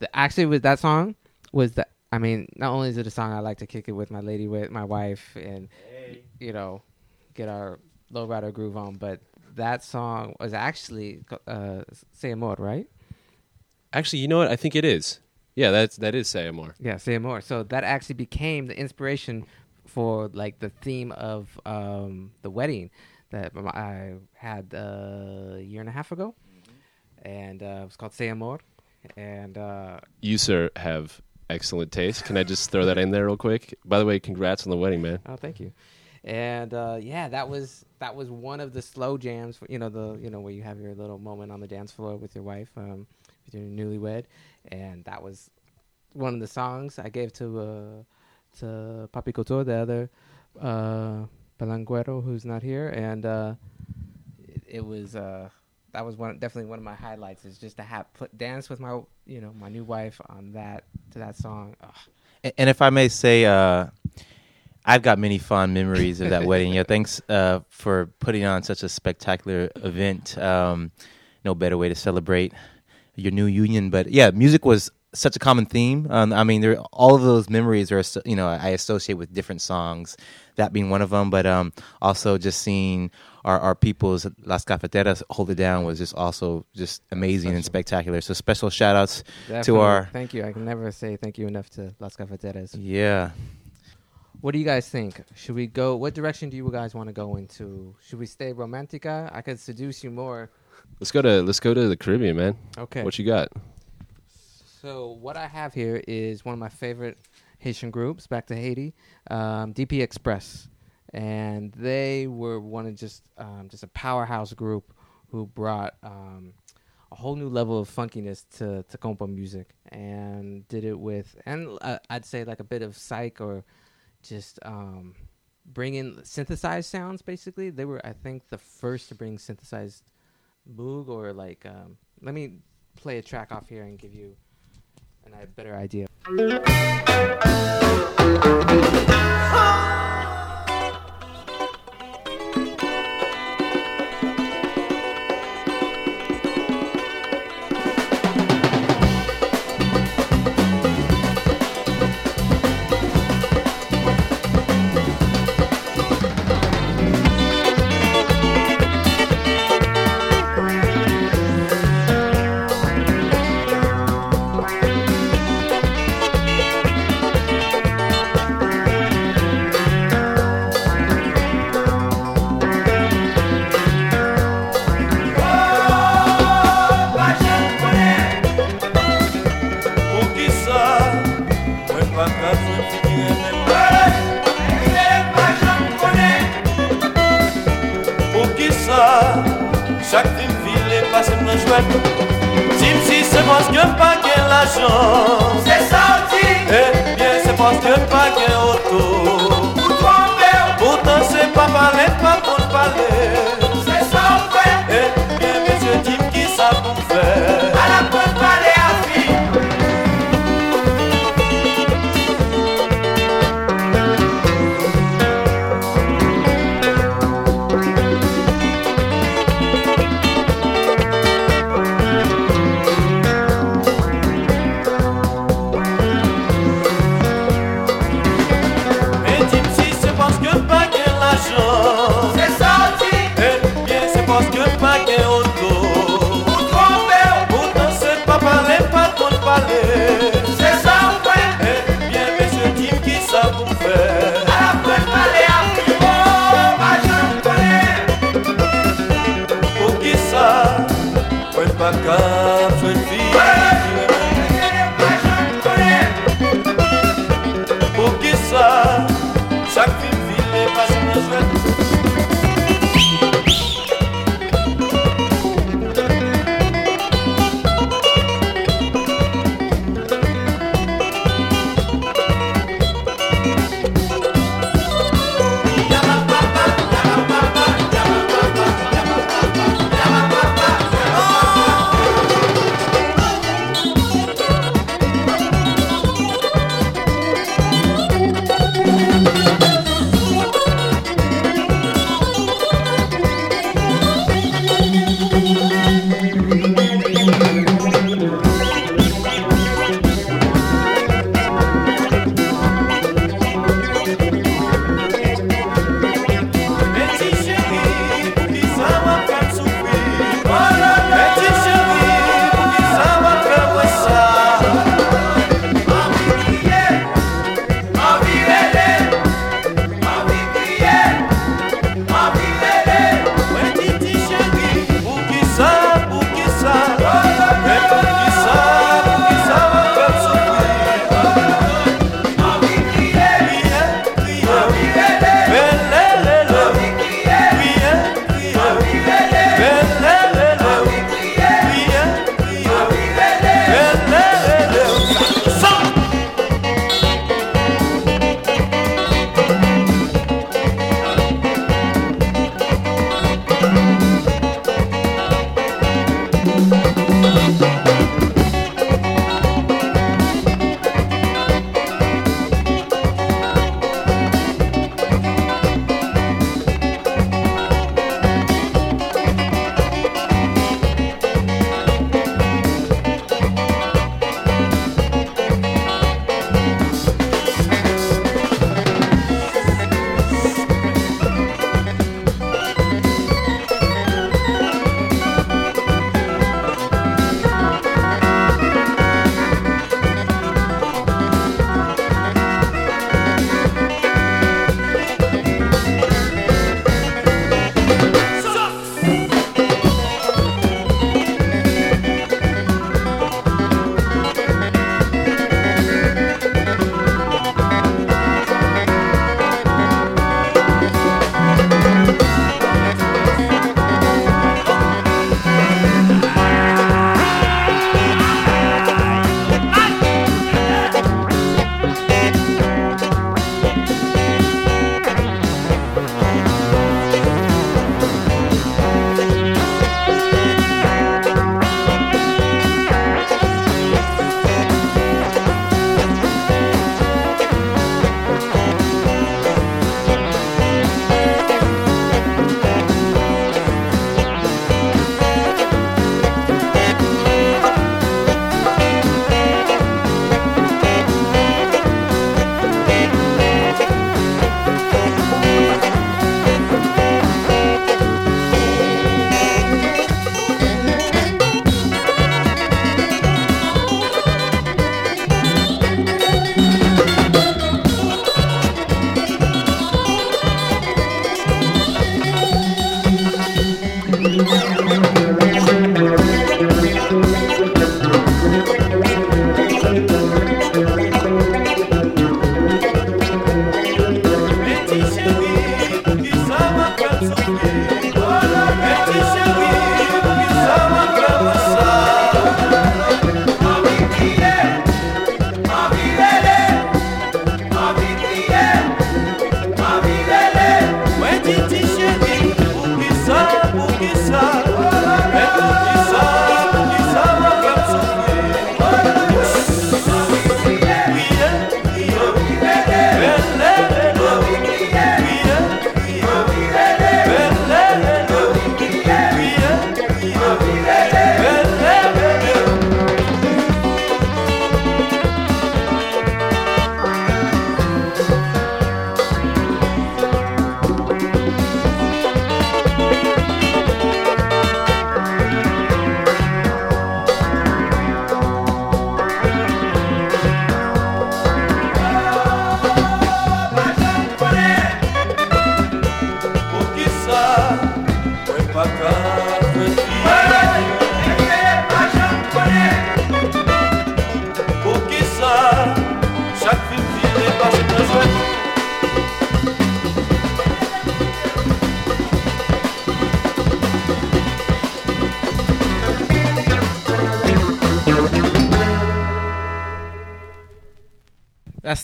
the actually with that song was the. I mean, not only is it a song I like to kick it with my lady, with my wife, and you know, get our lowrider groove on, but that song was actually uh, "Say Amor," right? Actually, you know what? I think it is. Yeah, that's that is Say More. Yeah, say more. So that actually became the inspiration for like the theme of um, the wedding that I had uh, a year and a half ago, and uh, it was called "Say Amor," and uh, You sir have excellent taste. Can I just throw that in there real quick? By the way, congrats on the wedding, man. oh, thank you. And uh, yeah, that was that was one of the slow jams. You know the you know where you have your little moment on the dance floor with your wife, um, with your newlywed, and that was one of the songs I gave to uh, to Papi Couture, the other uh, Pelanguero who's not here, and uh, it, it was uh, that was one definitely one of my highlights is just to have put dance with my you know my new wife on that to that song. Ugh. And if I may say, uh, I've got many fond memories of that <laughs> wedding. Yeah, thanks uh, for putting on such a spectacular event. Um, no better way to celebrate your new union. But yeah, music was such a common theme. Um, I mean, there all of those memories are you know I associate with different songs. That being one of them, but um, also just seeing our, our people's Las Cafeteras hold it down was just also just amazing and spectacular. So special shout outs to our thank you. I can never say thank you enough to Las Cafeteras. yeah. What do you guys think? Should we go? What direction do you guys want to go into? Should we stay romantica? I could seduce you more. Let's go to let's go to the Caribbean, man. Okay. What you got? So what I have here is one of my favorite Haitian groups, back to Haiti, um, DP Express, and they were one of just um, just a powerhouse group who brought um, a whole new level of funkiness to to compa music, and did it with and uh, I'd say like a bit of psych or just um, bring in synthesized sounds. Basically, they were I think the first to bring synthesized moog or like um, let me play a track off here and give you an, a better idea. Oh.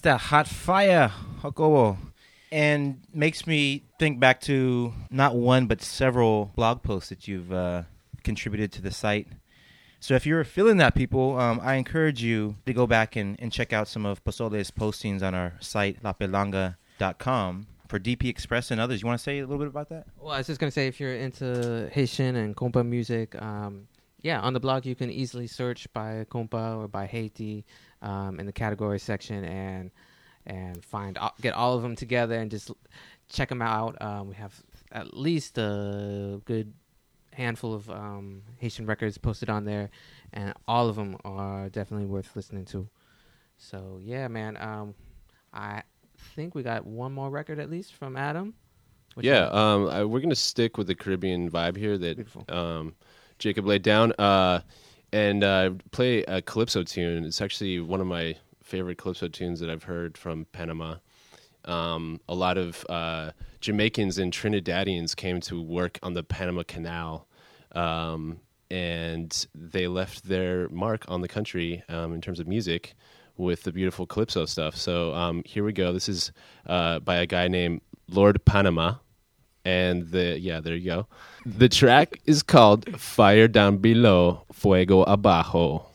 That hot fire, Jacobo. And makes me think back to not one but several blog posts that you've uh, contributed to the site. So if you're feeling that, people, um, I encourage you to go back and, and check out some of Pozole's postings on our site, lapelanga.com, for DP Express and others. You want to say a little bit about that? Well, I was just gonna say, if you're into Haitian and compa music, um, yeah, on the blog you can easily search by compa or by Haiti um, in the category section and and find all- get all of them together and just check them out. Um, we have at least a good handful of um, Haitian records posted on there, and all of them are definitely worth listening to. So yeah, man. Um, I think we got one more record at least from Adam. Which yeah, um, I, we're gonna stick with the Caribbean vibe here that um, Jacob laid down, uh, and uh, play a calypso tune. It's actually one of my favorite calypso tunes that I've heard from Panama. Um, a lot of uh, Jamaicans and Trinidadians came to work on the Panama Canal, um, and they left their mark on the country um, in terms of music with the beautiful calypso stuff. So um, here we go. This is uh, by a guy named Lord Panama, and the yeah, there you go. The track is called "Fire Down Below, Fuego Abajo."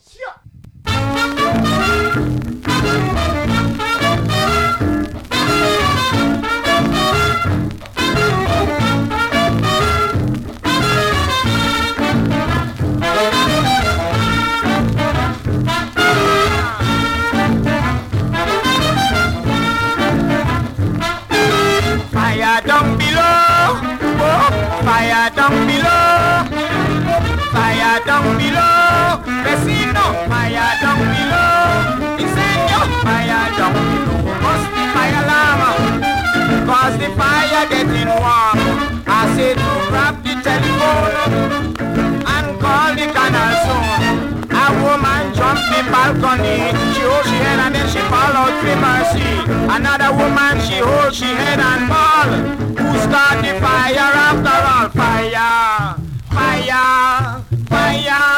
Getting warm. I said, grab the telephone and call the canal soon. A woman jumped the balcony, she hold she head and then she fall out mercy. Another woman she hold she head and fall. Who start the fire after all? Fire, fire, fire,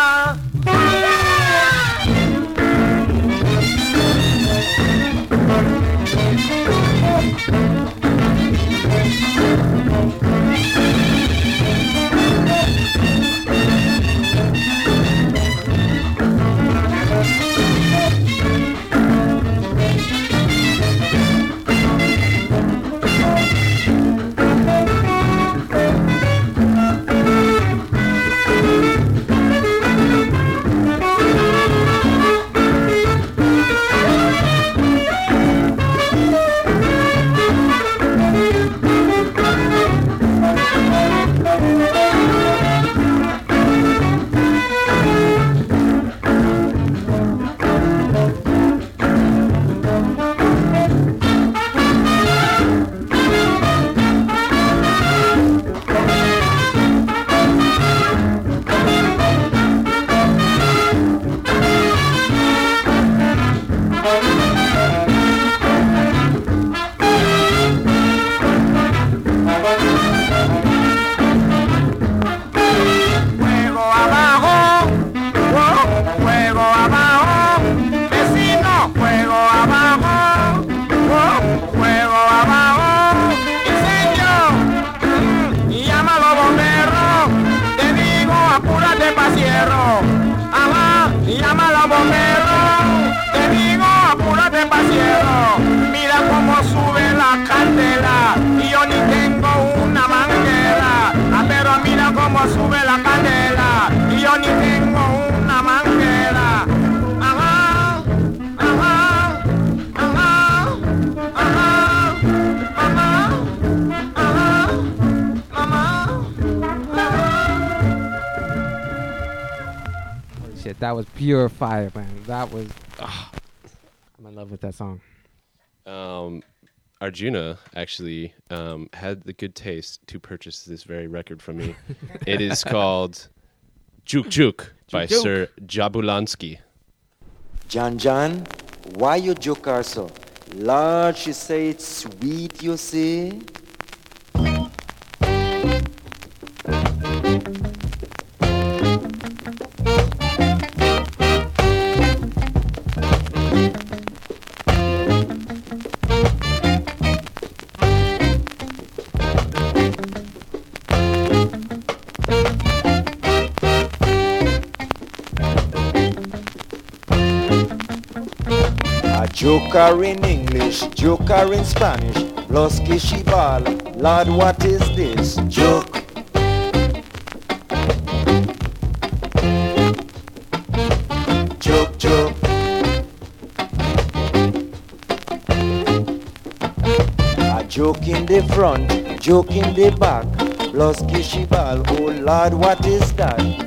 Arjuna actually um, had the good taste to purchase this very record from me. <laughs> it is called Juk Juk by Juk Juk. Sir Jabulansky. John John, why you joke her so? Lord, she say it's sweet, you see. Joker in English, Joker in Spanish, Los Kishibal, Lord, what is this? Joke. Joke, joke. A joke in the front, joke in the back, Los Kishibal, oh Lord, what is that?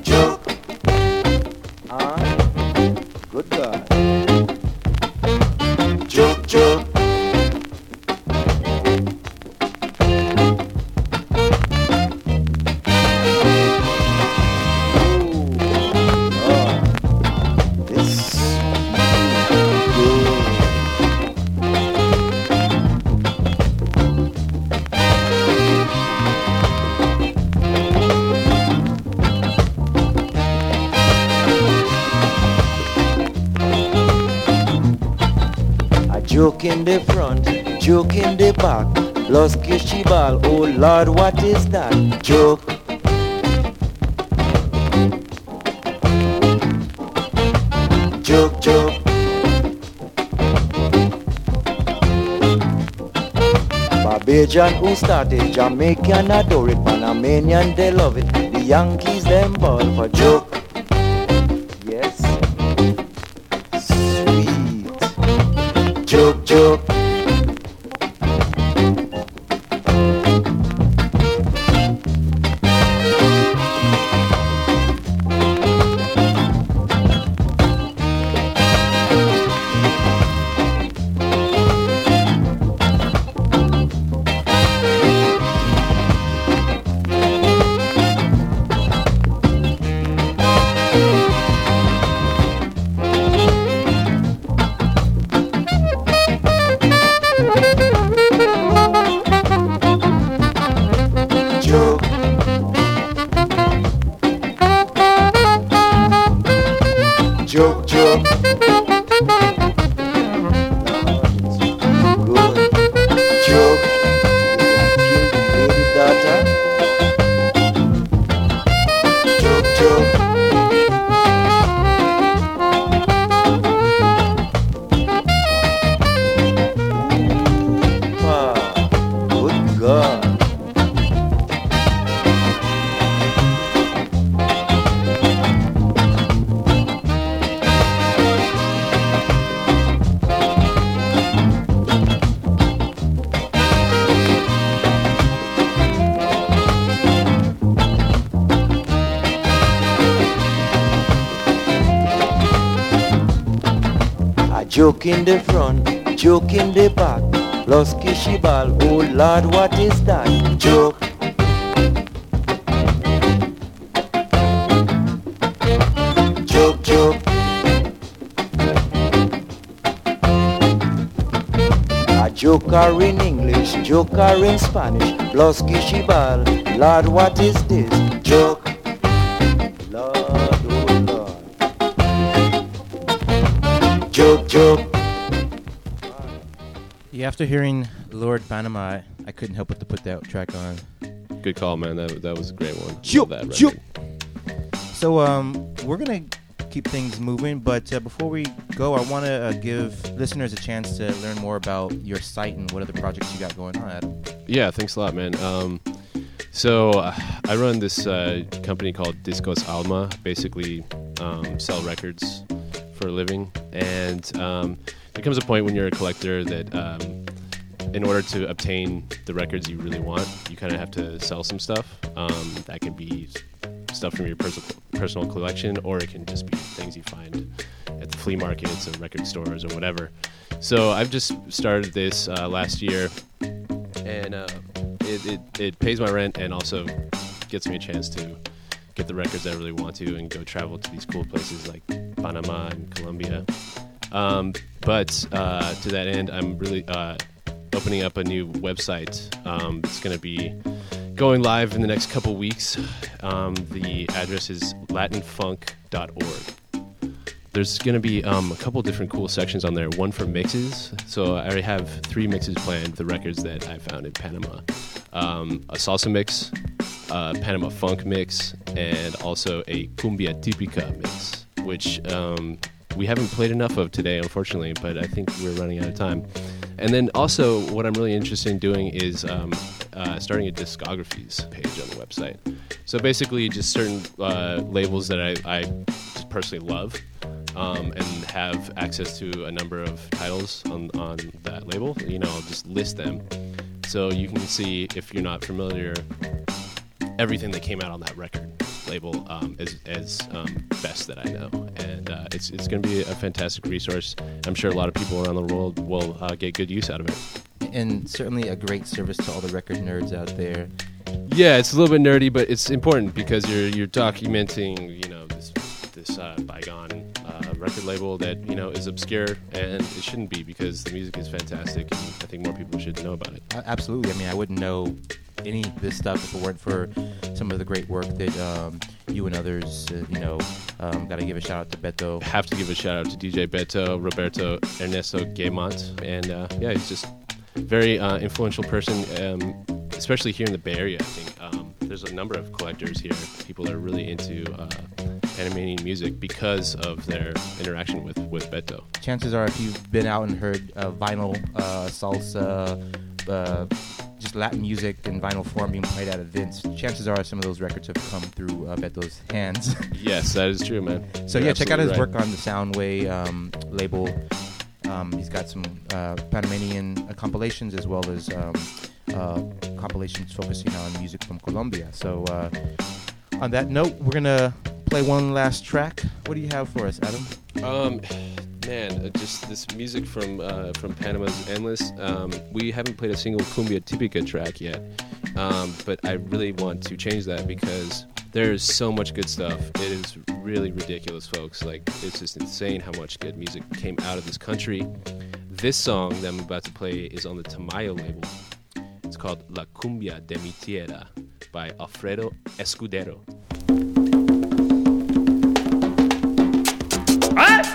Lord, what is that? Joke. Joke, joke. Barbadian who started, Jamaican adore it, Panamanian they love it, the Yankees them ball for joke. Los Kishibal, Lord, what is this? Joke. Lord, oh Lord. Joke, joke. Yeah, after hearing Lord Panama, I, I couldn't help but to put that track on. Good call, man. That that was a great one. Joke, joke. So um, we're gonna keep things moving, but uh, before we go, I want to uh, give listeners a chance to learn more about your site and what other projects you got going on. Adam. Yeah, thanks a lot, man. Um, so I run this uh, company called Discos Alma. Basically, um, sell records for a living, and um, there comes a point when you're a collector that um, in order to obtain the records you really want, you kind of have to sell some stuff. Um, that can be stuff from your personal collection, or it can just be things you find at the flea markets or record stores or whatever. So I've just started this uh, last year, and uh, it, it it pays my rent and also gets me a chance to get the records I really want to and go travel to these cool places like Panama and Colombia. Um, but uh, to that end, I'm really uh, opening up a new website. Um, it's going to be going live in the next couple weeks. Um, the address is latinfunk.org. There's going to be um, a couple different cool sections on there. One for mixes. So I already have three mixes planned, the records that I found in Panama. Um, a salsa mix, a Panama funk mix, and also a cumbia típica mix, which um, we haven't played enough of today, unfortunately. But I think we're running out of time. And then also, what I'm really interested in doing is um, uh, starting a discographies page on the website. So basically, just certain uh, labels that I, I personally love. Um, and have access to a number of titles on, on that label. You know, I'll just list them so you can see if you're not familiar everything that came out on that record label um, as, as um, best that I know, and uh, it's it's going to be a fantastic resource. I'm sure a lot of people around the world will uh, get good use out of it. And certainly a great service to all the record nerds out there. Yeah, it's a little bit nerdy, but it's important because you're you're documenting, you know, this this uh, bygone uh, record label that you know is obscure, and it shouldn't be because the music is fantastic, and I think more people should know about it. Uh, absolutely. I mean, I wouldn't know any of this stuff if it weren't for some of the great work that um, you and others, uh, you know, um, got to give a shout out to Beto. Have to give a shout out to DJ Beto, Roberto Ernesto Gyemant, and uh, yeah, he's just a very uh, influential person, um, especially here in the Bay Area. I think um, there's a number of collectors here, people that are really into uh, Panamanian music because of their interaction with with Beto. Chances are, if you've been out and heard uh, vinyl, uh, salsa, uh, just Latin music in vinyl form being played at events, chances are some of those records have come through uh, Beto's hands. <laughs> yes, that is true, man. So You're yeah, check out his absolutely work on the Soundway um, label. Um, he's got some uh, Panamanian uh, compilations as well as um, uh, compilations focusing on music from Colombia. So uh, on that note, we're gonna play one last track. What do you have for us, Adam? Um, man, uh, just this music from uh, from Panama's Endless. Um, we haven't played a single cumbia típica track yet, um, but I really want to change that because there's so much good stuff. It is really ridiculous, folks. Like it's just insane how much good music came out of this country. This song that I'm about to play is on the Tamayo label. It's called La Cumbia de mi Tierra by Alfredo Escudero. ¡Eh!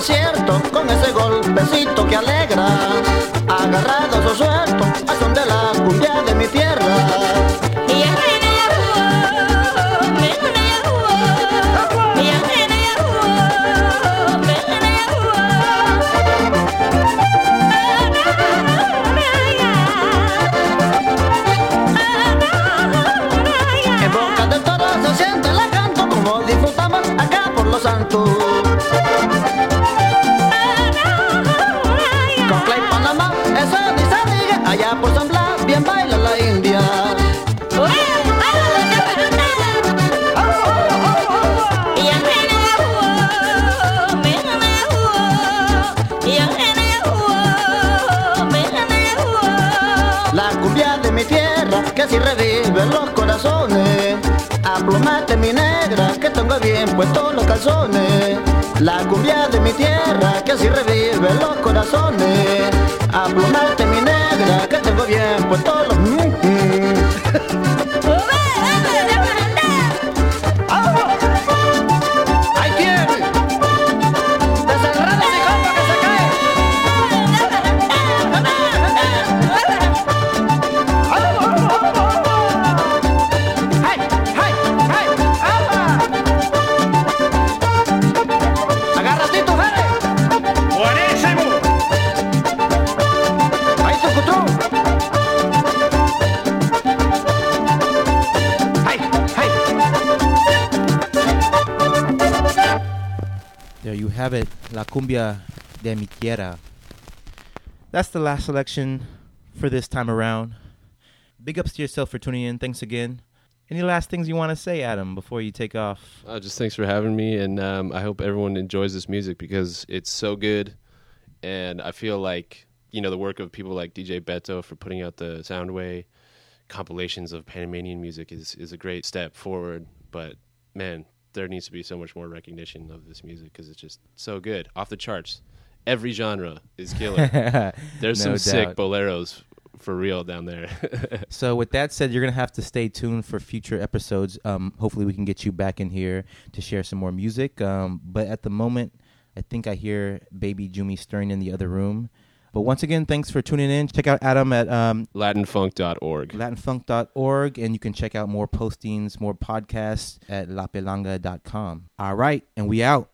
Acierto, con ese golpecito que alegra. Agarrados o sueltos, a son de la cumbia de mi tierra. Bien puestos los calzones. La cumbia de mi tierra, que así revive los corazones. Aplomate mi negra, que tengo bien puestos have it, La Cumbia de mi tierra. That's the last selection for this time around. Big ups to yourself for tuning in. Thanks again. Any last things you want to say, Adam, before you take off? Uh, just thanks for having me, and um, I hope everyone enjoys this music because it's so good, and I feel like you know the work of people like DJ Beto for putting out the Soundway compilations of Panamanian music is is a great step forward. But man, there needs to be so much more recognition of this music because it's just so good, off the charts. Every genre is killer. <laughs> There's No some sick boleros for real down there. <laughs> So, with that said, you're gonna have to stay tuned for future episodes. Um, hopefully, we can get you back in here to share some more music. Um, but at the moment, I think I hear Baby Jumi stirring in the other room. But once again, thanks for tuning in. Check out Adam at um, LatinFunk.org. latinfunk.org, and you can check out more postings, more podcasts at lapelanga.com. All right, and we out.